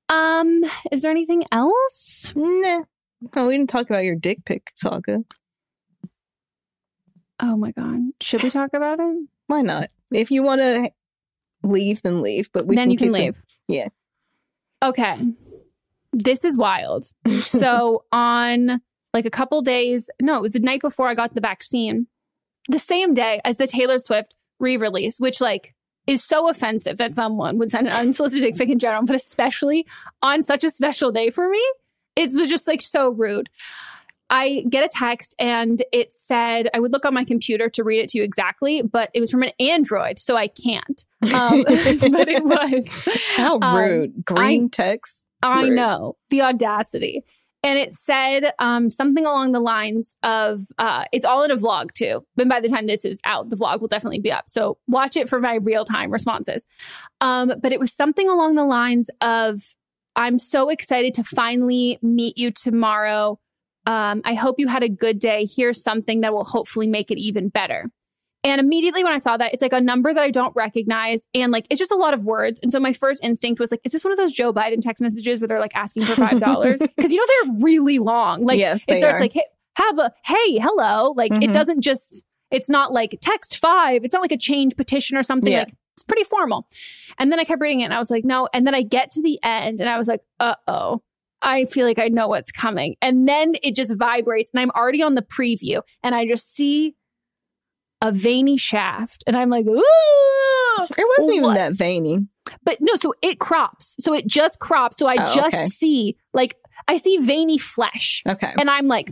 Um, is there anything else? Nah. Oh, we didn't talk about your dick pic saga. Oh my god. Should we talk about it? Why not? If you want to leave, then leave. But we Then you can keep some- leave. yeah. Okay. This is wild. So on like a couple days, no, it was the night before I got the vaccine. the same day as the Taylor Swift re-release, which like is so offensive that someone would send an unsolicited dick pic in general, but especially on such a special day for me. It was just like so rude. I get a text and it said, I would look on my computer to read it to you exactly, but it was from an Android, so I can't. Um, but it was. How um, rude. Green I- text. I Rude. know the audacity. And it said um, something along the lines of uh, it's all in a vlog too. But by the time this is out, the vlog will definitely be up. So watch it for my real time responses. Um, but it was something along the lines of I'm so excited to finally meet you tomorrow. Um, I hope you had a good day. Here's something that will hopefully make it even better. And immediately when I saw that, it's like a number that I don't recognize. And like, it's just a lot of words. And so my first instinct was like, is this one of those Joe Biden text messages where they're like asking for $5? Because you know, they're really long. Like, Yes, it starts are. like, hey, have a, hey, hello. Like, Mhm. it doesn't just, it's not like text five. It's not like a change petition or something. Yeah. Like, it's pretty formal. And then I kept reading it and I was like, no. And then I get to the end and I was like, uh oh. I feel like I know what's coming. And then it just vibrates and I'm already on the preview and I just see a veiny shaft and I'm like, ooh. It wasn't even What? that veiny. But no, so it crops. So it just crops. So I Oh, just okay. see like I see veiny flesh. Okay. And I'm like,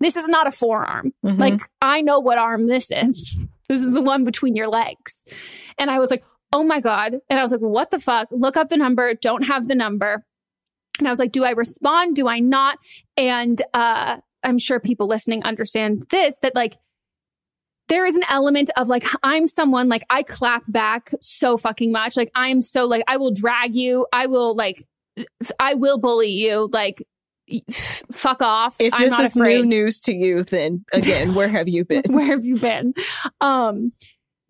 this is not a forearm. Mhm. Like I know what arm this is. This is the one between your legs. And I was like, oh my God. And I was like, what the fuck? Look up the number, don't have the number. And I was like, do I respond? Do I not? And uh I'm sure people listening understand this that like there is an element of like I'm someone like I clap back so fucking much. Like I'm so like I will drag you. I will like I will bully you. Like f- fuck off. If I'm this is afraid. new news to you, then again, where have you been? Where have you been? Um,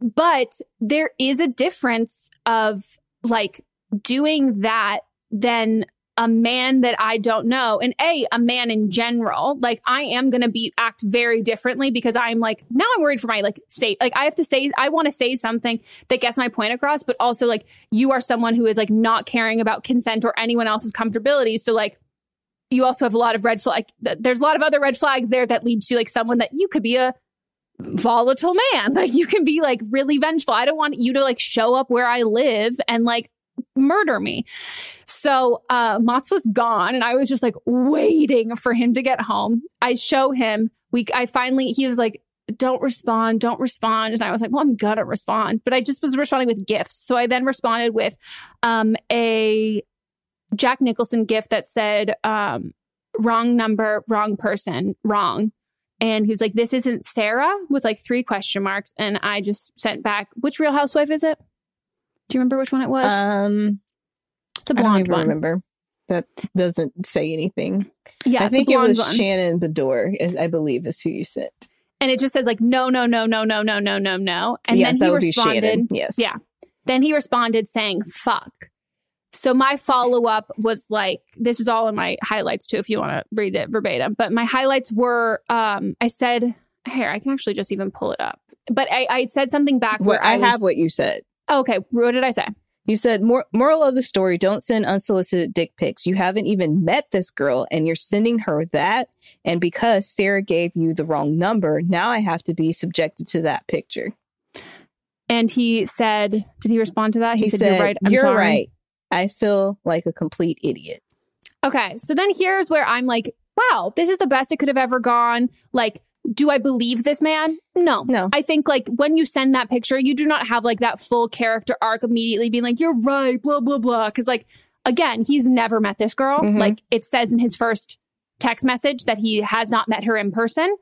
but there is a difference of like doing that than a man that I don't know. And A, a man in general. Like I am gonna be act very differently because I'm like, now I'm worried for my like say like I have to say I want to say something that gets my point across, but also like you are someone who is like not caring about consent or anyone else's comfortability. So like you also have a lot of red flag. th- There's a lot of other red flags there that lead to like someone that you could be a volatile man. Like you can be like really vengeful. I don't want you to like show up where I live and like murder me. So uh Mats was gone and I was just like waiting for him to get home. I show him we I finally he was like don't respond, don't respond. And I was like, well, I'm gonna respond. But I just was responding with gifts. So I then responded with um a Jack Nicholson gift that said, um, wrong number, wrong person, wrong. And he was like, this isn't Sarah with like three question marks. And I just sent back, which real housewife is it? Do you remember which one it was? Um, it's a I blonde one. remember. That doesn't say anything. Yeah, I think it was one. Shannon Beador, is I believe, is who you sent. And it just says like, no, no, no, no, no, no, no, no, no. And Yes, then he responded. Yes. Yeah. Then he responded saying, fuck. So my follow up was like, this is all in my highlights too, if you want to read it verbatim. But my highlights were, um, I said, here, I can actually just even pull it up. But I, I said something back Well, where I, I, was- have what you said. Oh, okay, what did I say? You said, Mor- moral of the story, don't send unsolicited dick pics. You haven't even met this girl and you're sending her that. And because Sarah gave you the wrong number, now I have to be subjected to that picture. And he said, did he respond to that? He, said, said, "You're right. I'm "You're sorry." right. I feel like a complete idiot. Okay. So then here's where I'm like, wow, this is the best it could have ever gone. Like, do I believe this man? No. No. I think like when you send that picture, you do not have like that full character arc immediately being like, you're right, blah, blah, blah. Cause like, again, he's never met this girl. Mhm. Like it says in his first text message that he has not met her in person.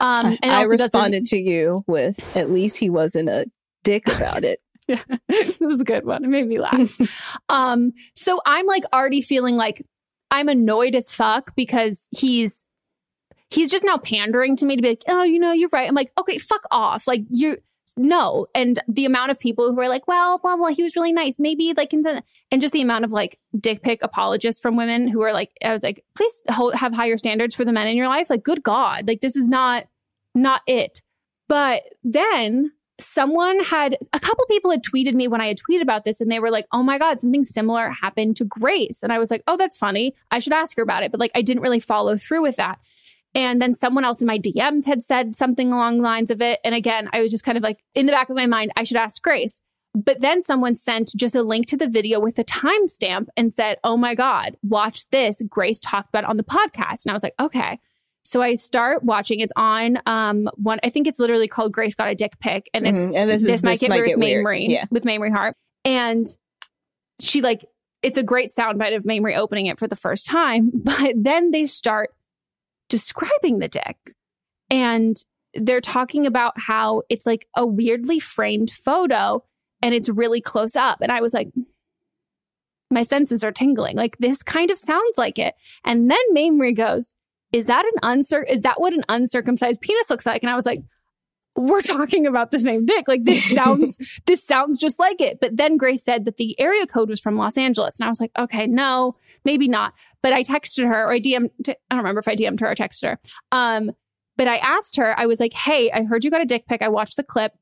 Um, and I doesn't- responded to you with, at least he wasn't a dick about it. Yeah, it was a good one. It made me laugh. um, so I'm like already feeling like I'm annoyed as fuck because he's he's just now pandering to me to be like, oh, you know, you're right. I'm like, okay, fuck off. Like you no. And the amount of people who are like, well, blah blah, he was really nice. Maybe like then- and just the amount of like dick pic apologists from women who are like, I was like, please ho- have higher standards for the men in your life. Like, good God, like this is not not it. But then someone had a couple people had tweeted me when I had tweeted about this and they were like, "Oh my god, something similar happened to Grace." And I was like, "Oh, that's funny. I should ask her about it." But like I didn't really follow through with that. And then someone else in my DMs had said something along the lines of it. And again, I was just kind of like in the back of my mind, I should ask Grace. But then someone sent just a link to the video with a timestamp and said, Oh my God, watch this. Grace talked about it on the podcast. And I was like, okay. So I start watching. It's on um one. I think it's literally called Grace Got a Dick Pic, and it's Mhm. And this this, is- might this get might get with weird. Mamrie Yeah. with Mamrie Hart, and she like it's a great soundbite of Mamrie opening it for the first time, but then they start describing the dick, and they're talking about how it's like a weirdly framed photo and it's really close up, and I was like. My senses are tingling. Like this kind of sounds like it. And then Mamrie goes, is that an uncir is that what an uncircumcised penis looks like? And I was like, we're talking about the same dick. Like this sounds this sounds just like it. But then Grace said that the area code was from Los Angeles. And I was like, okay, no, maybe not. But I texted her or I DM'd I don't remember if I DM'd her or texted her. Um, but I asked her, I was like, hey, I heard you got a dick pic. I watched the clip.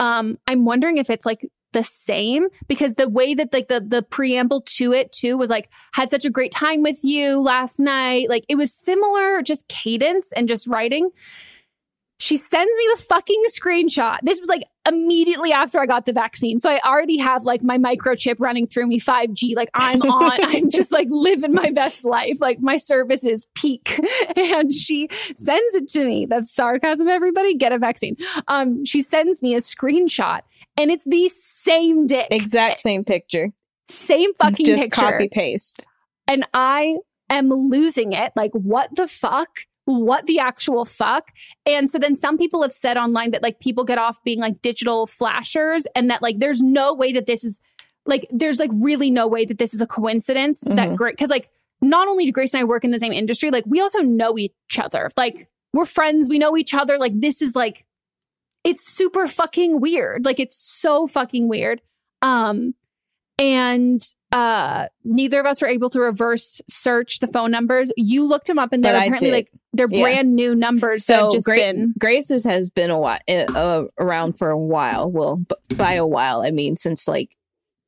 Um, I'm wondering if it's like the same because the way that like the the preamble to it too was like had such a great time with you last night like it was similar just cadence and just writing she sends me the fucking screenshot. This was like immediately after i got the vaccine. So i already have like my microchip running through me 5g like i'm on. I'm just like living my best life. Like my service is peak. And she sends it to me. That's sarcasm everybody. Get a vaccine. Um she sends me a screenshot and it's the same dick. Exact same picture. same fucking Just picture. copy paste. and I am losing it. Like, what the fuck? What the actual fuck? And so then some people have said online that like people get off being like digital flashers and that like there's no way that this is like, there's like really no way that this is a coincidence that Mhm. great. Cause like not only do Grace and I work in the same industry, like we also know each other. Like we're friends, we know each other. Like this is like, it's super fucking weird. Like it's so fucking weird. Um, and uh neither of us were able to reverse search the phone numbers you looked them up and they're apparently like they're Yeah. brand new numbers So just Gra- been Grace's has been a while uh, around for a while. Well, b- by a while, I mean since like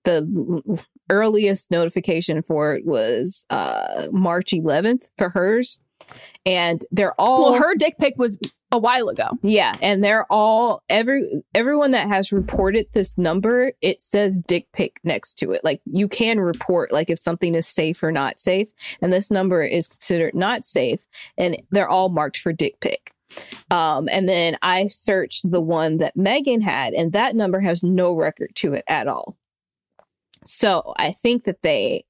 the earliest notification for it was uh March 11th for hers, and they're all well her dick pic was a while ago yeah, and they're all every everyone that has reported this number, it says dick pic next to it. Like you can report like if something is safe or not safe, and this number is considered not safe, and they're all marked for dick pic. Um, and then I searched the one that Megan had, and that number has no record to it at all. So I think that they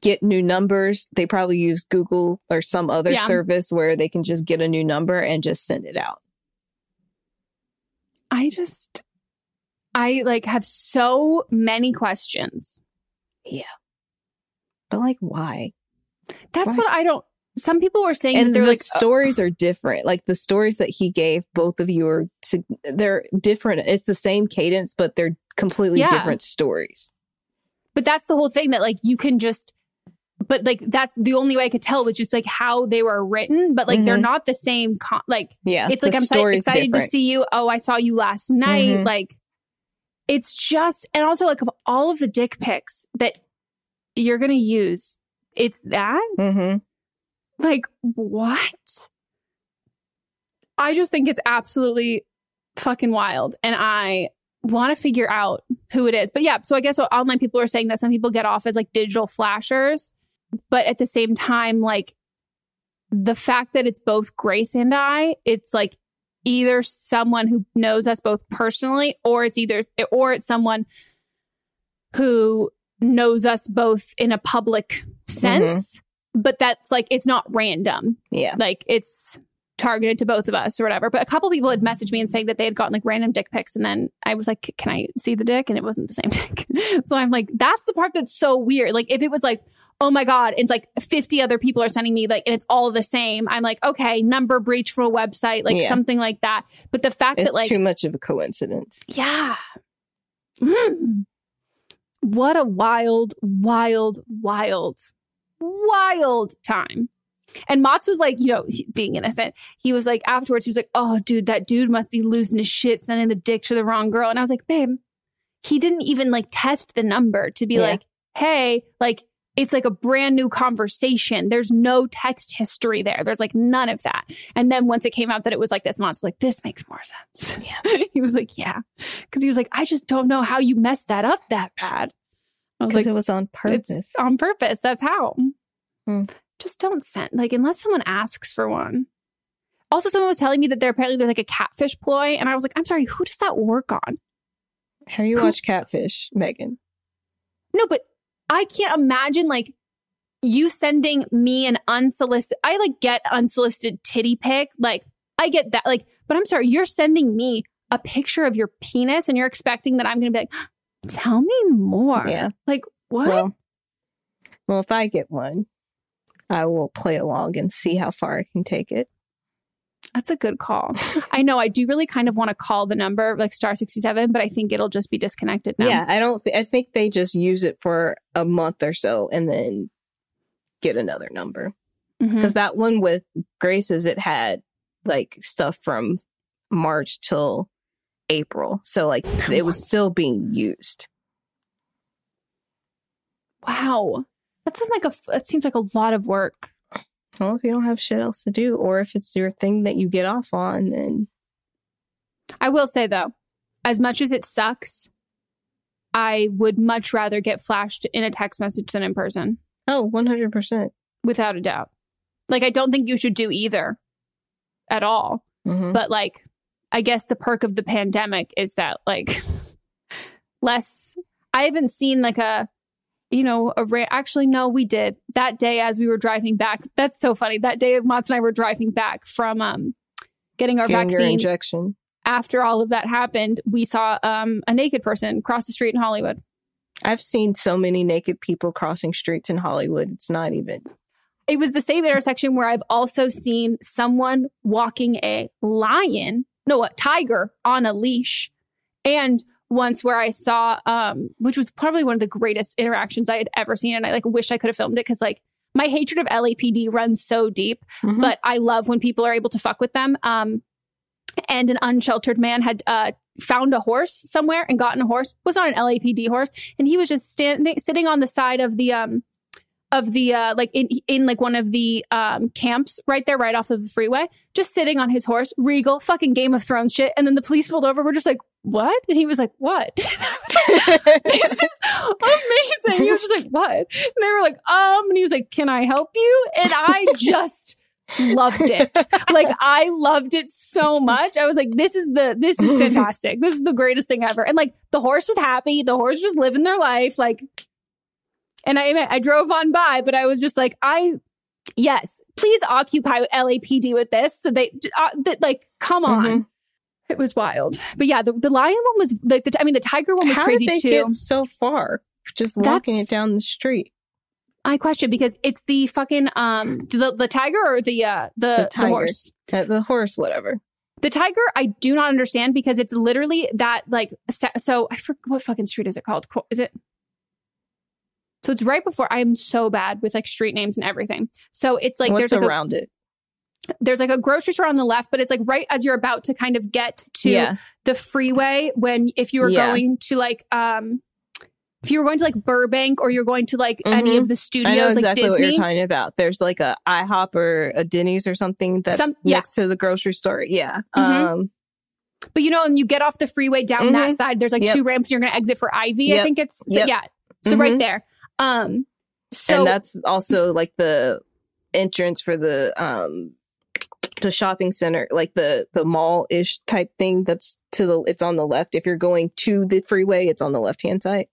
get new numbers. They probably use Google or some other Yeah. service where they can just get a new number and just send it out. i just i like have so many questions Yeah. But like, why? that's Why? what i don't some people were saying that And they're the like uh, stories are different. Like the stories that he gave, both of you are to, they're different. It's the same cadence, but they're completely Yeah. different stories. But that's the whole thing that like you can just but like that's the only way I could tell was just like how they were written, but like they're Mhm. not the same con- like Yeah, it's like I'm story's excited to see you. Oh, I saw you last night. Mhm. Like it's just and also like of all of the dick pics that you're gonna use, it's that? Mm-hmm. Like what? I just think it's absolutely fucking wild. And I want to figure out who it is. But yeah, so I guess what online people are saying that some people get off as like digital flashers, but at the same time, like the fact that it's both Grace and I, it's like either someone who knows us both personally, or it's either or it's someone who knows us both in a public mm-hmm. sense, but that's like it's not random. Yeah. Like it's targeted to both of us or whatever. But a couple people had messaged me and saying that they had gotten like random dick pics. And then I was like, can I see the dick? And it wasn't the same dick. so I'm like, that's the part that's so weird. Like if it was like, oh my God, it's like 50 other people are sending me like, and it's all the same. I'm like, okay, number breach from a website, like Yeah. something like that. But the fact It's that like, too much of a coincidence. yeah. Mm. What a wild, wild, wild, wild time. And Mats was like, you know, he- being innocent, he was like, afterwards, he was like, oh, dude, that dude must be losing his shit, sending the dick to the wrong girl. And I was like, babe, he didn't even like test the number to be Yeah. like, hey, like, it's like a brand new conversation. There's no text history there. There's like none of that. And then once it came out that it was like this, Mats was like, this makes more sense. Yeah. he was like, yeah. Cause he was like, I just don't know how you messed that up that bad. I was Because like, it was on purpose. it's on purpose. That's how. Hmm. Just don't send, like, unless someone asks for one. Also, someone was telling me that there apparently there's like a catfish ploy. And I was like, I'm sorry, who does that work on? Have you watched Catfish, Megan? No, but I can't imagine like you sending me an unsolicited. I like get unsolicited titty pic. Like I get that. Like, but I'm sorry, you're sending me a picture of your penis, and you're expecting that I'm going to be like, tell me more. Yeah. Like what? Well, well, if I get one, I will play along and see how far I can take it. That's a good call. I know. I do really kind of want to call the number like star sixty seven, but I think it'll just be disconnected now. Yeah, I don't. Th- I think they just use it for a month or so and then get another number. Mhm. Because that one with Grace's, it had like stuff from March till April, so like it was still being used. Wow. That sounds like a. That seems like a lot of work. Well, if you don't have shit else to do, or if it's your thing that you get off on, then I will say though, as much as it sucks, I would much rather get flashed in a text message than in person. Oh, 100%. Without a doubt. Like, I don't think you should do either at all. Mhm. But, like, I guess the perk of the pandemic is that, like, less. I haven't seen, like, a, you know, a ra- actually, no, we did that day as we were driving back. That's so funny. That day, Mats and I were driving back from um, getting our getting vaccine injection. after all of that happened, we saw um, a naked person cross the street in Hollywood. I've seen so many naked people crossing streets in Hollywood. It's not even. It was the same intersection where I've also seen someone walking a lion, no, a tiger on a leash. And once where I saw, um, which was probably one of the greatest interactions I had ever seen. And I like wish I could have filmed it because like my hatred of LAPD runs so deep, Mm-hmm. but I love when people are able to fuck with them. Um, and an unsheltered man had uh, found a horse somewhere and gotten a horse was not an LAPD horse, and he was just standing sitting on the side of the um of the uh like in in like one of the um camps right there right off of the freeway just sitting on his horse regal fucking game of thrones shit and then the police pulled over we're just like what? And he was like what? This is amazing. He was just like what? And they were like um and he was like can i help you? And i just loved it. Like i loved it so much. I was like this is the this is fantastic. This is the greatest thing ever. And like the horse was happy. The horse was just living their life. Like and I I drove on by, but I was just like, I yes, please occupy LAPD with this. So they uh, like, come on. Mm-hmm. It was wild, but yeah, the, the lion one was like the, I mean the tiger one was How crazy did they too. get so far? Just walking That's- it down the street. I question because it's the fucking um the the tiger or the uh the, The the, horse. Uh, the horse, whatever. The tiger, I do not understand because it's literally that like so. I forget what fucking street is it called? Is it? So it's right before. I am so bad with like street names and everything. So it's like What's there's like a- around it? There's like a grocery store on the left, but it's like right as you're about to kind of get to Yeah. the freeway when if you were Yeah. going to like um if you were going to like Burbank or you're going to like any Mhm. of the studios I know like exactly Disney. what you're talking about. There's like a IHOP or a Denny's or something that's Some- yeah. next to the grocery store. Yeah. Mhm. Um, But you know, and you get off the freeway down that Mhm. side, there's like Yep. two ramps. You're going to exit for Ivy. I think it's so, Yep. yeah. So right Mhm. there. Um, so and that's also like the entrance for the um the shopping center, like the the mall ish type thing. That's to the it's on the left. If you're going to the freeway, it's on the left hand side.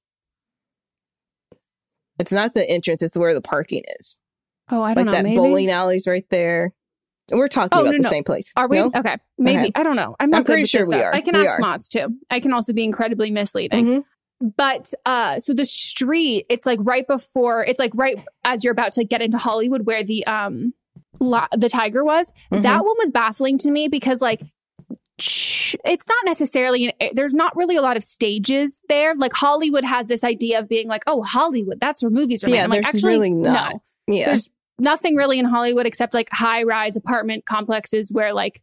It's not the entrance; it's where the parking is. oh, I like don't know. that maybe. bowling alley's right there. We're talking Oh, about no, the no. same place. Are we No? okay? Maybe Okay. I don't know. I'm not I'm pretty sure we are. I can We ask are. mods too. I can also be incredibly misleading. Mhm. But uh, so the street, it's like right before, it's like right as you're about to get into Hollywood, where the um la- the tiger was. Mhm. That one was baffling to me because like it's not necessarily an, there's not really a lot of stages there. Like Hollywood has this idea of being like, oh, Hollywood, that's where movies are made. Yeah, I'm like, there's actually, really not. no. Yeah. There's nothing really in Hollywood except like high rise apartment complexes where like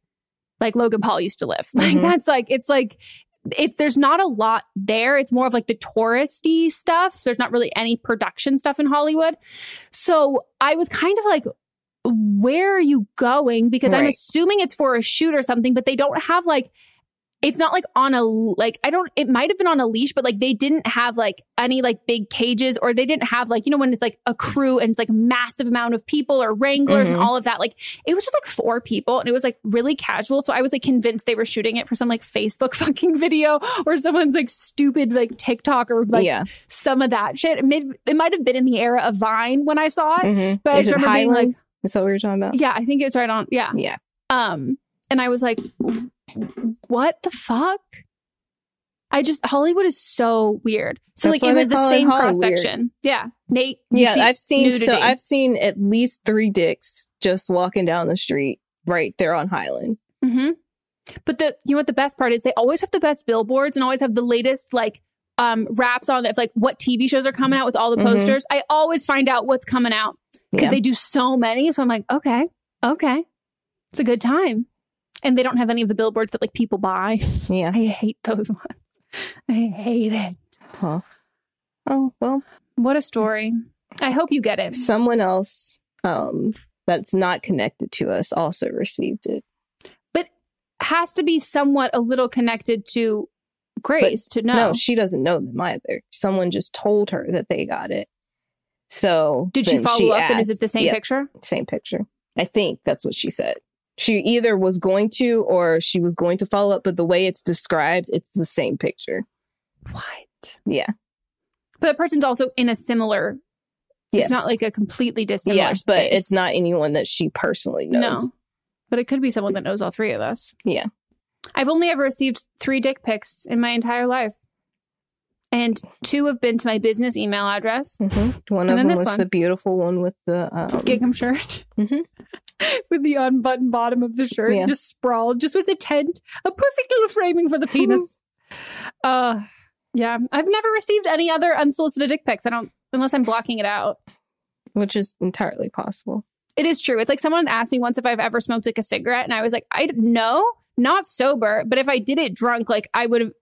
like Logan Paul used to live. Like Mhm. that's like it's like it's there's not a lot there. It's more of like the touristy stuff. There's not really any production stuff in Hollywood. So I was kind of like, where are you going? Because I'm assuming it's for a shoot or something, but they don't have like it's not like on a like I don't it might have been on a leash, but like they didn't have like any like big cages or they didn't have like, you know, when it's like a crew and it's like massive amount of people or wranglers Mhm. and all of that. Like it was just like four people and it was like really casual. So I was like convinced they were shooting it for some like Facebook fucking video or someone's like stupid like TikTok or like Yeah. some of that shit. It, made, it might have been in the era of Vine when I saw it, Mhm. but I Is it remember being like, Is that what you're talking about? yeah, I think it was right on. Yeah. Yeah. Um, and I was like, what the fuck? I just Hollywood is so weird. So That's like it was the same cross section. Yeah. Nate. you Yeah, see I've seen nudity. so I've seen at least three dicks just walking down the street right there on Highland. Mm-hmm. But the you know what the best part is? They always have the best billboards and always have the latest like um wraps on it, like what TV shows are coming out with all the Mhm. posters. I always find out what's coming out because Yeah. they do so many. So I'm like, okay, okay, it's a good time. And they don't have any of the billboards that like people buy. Yeah. I hate those ones. I hate it. Huh. Oh well. What a story. I hope you get it. Someone else um that's not connected to us also received it. But has to be somewhat a little connected to Grace to know. No, she doesn't know them either. Someone just told her that they got it. So Did she follow up and is it the same picture? Same picture. I think that's what she said. She either was going to or she was going to follow up, but the way it's described, it's the same picture. What? Yeah. But the person's also in a similar Yes. It's not like a completely dissimilar yeah, but space. it's not anyone that she personally knows. No. But it could be someone that knows all three of us. Yeah. I've only ever received three dick pics in my entire life. And two have been to my business email address. Mm-hmm. One And of them was one. the beautiful one with the um, Gingham shirt. Mhm. With the unbuttoned bottom of the shirt Yeah. just sprawled, just with a tent, a perfect little framing for the penis. uh yeah. I've never received any other unsolicited dick pics. I don't unless I'm blocking it out. which is entirely possible. It is true. It's like someone asked me once if I've ever smoked like a cigarette, and I was like, I no, not sober, but if I did it drunk, like I would have.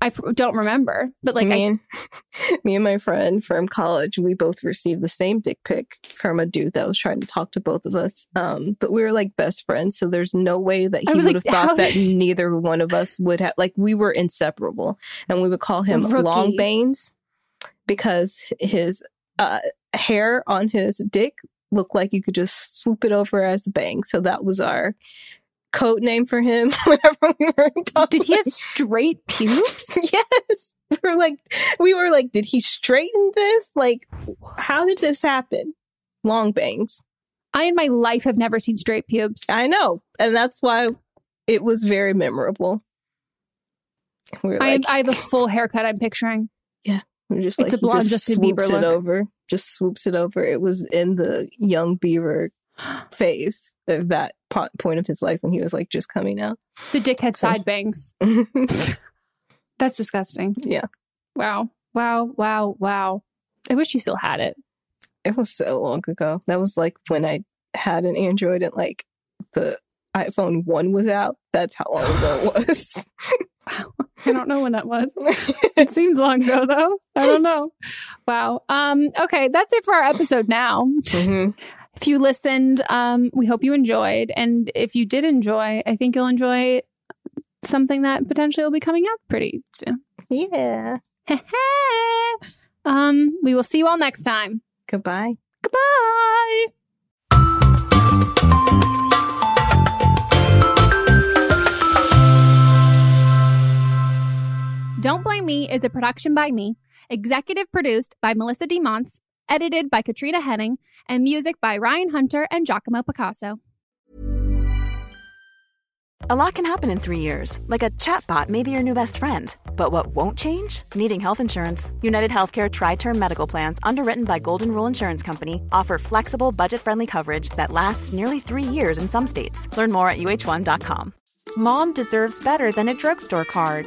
I don't remember, but like me I, and me and my friend from college, we both received the same dick pic from a dude that was trying to talk to both of us. Um, but we were like best friends, so there's no way that he would like, have thought how- that neither one of us would have. Like we were inseparable, and we would call him Rookie. Long Bangs because his uh, hair on his dick looked like you could just swoop it over as a bang. So that was our code name for him whenever we were in college. did he have straight pubes? yes. We were like, we were like, did he straighten this? Like, how did this happen? Long bangs. I in my life have never seen straight pubes. I know, and that's why it was very memorable. We were I, like, I have a full haircut. I'm picturing. yeah, we are just It's like a blonde just Justin swoops Bieber it look. over, just swoops it over. It was in the young Bieber phase of that po- point of his life when he was like just coming out. The dick had side bangs. That's disgusting. yeah, Wow. Wow. Wow. Wow. I wish you still had it. it was so long ago. That was like when I had an Android and like the iPhone 1 was out. That's how long ago it was. I don't know when that was. it seems long ago though. I don't know. Wow. Um, okay, that's it for our episode now. Mhm. If you listened, um, we hope you enjoyed. And if you did enjoy, I think you'll enjoy something that potentially will be coming out pretty soon. Yeah. um, we will see you all next time. Goodbye. Goodbye. Don't Blame Me is a production by me, executive produced by Melissa DeMonts, edited by Katrina Henning, and music by Ryan Hunter and Giacomo Picasso. A lot can happen in three years, like a chatbot may be your new best friend. But what won't change? Needing health insurance. United Healthcare TriTerm Medical Plans, underwritten by Golden Rule Insurance Company, offer flexible, budget friendly coverage that lasts nearly three years in some states. Learn more at uhone.com. Mom deserves better than a drugstore card.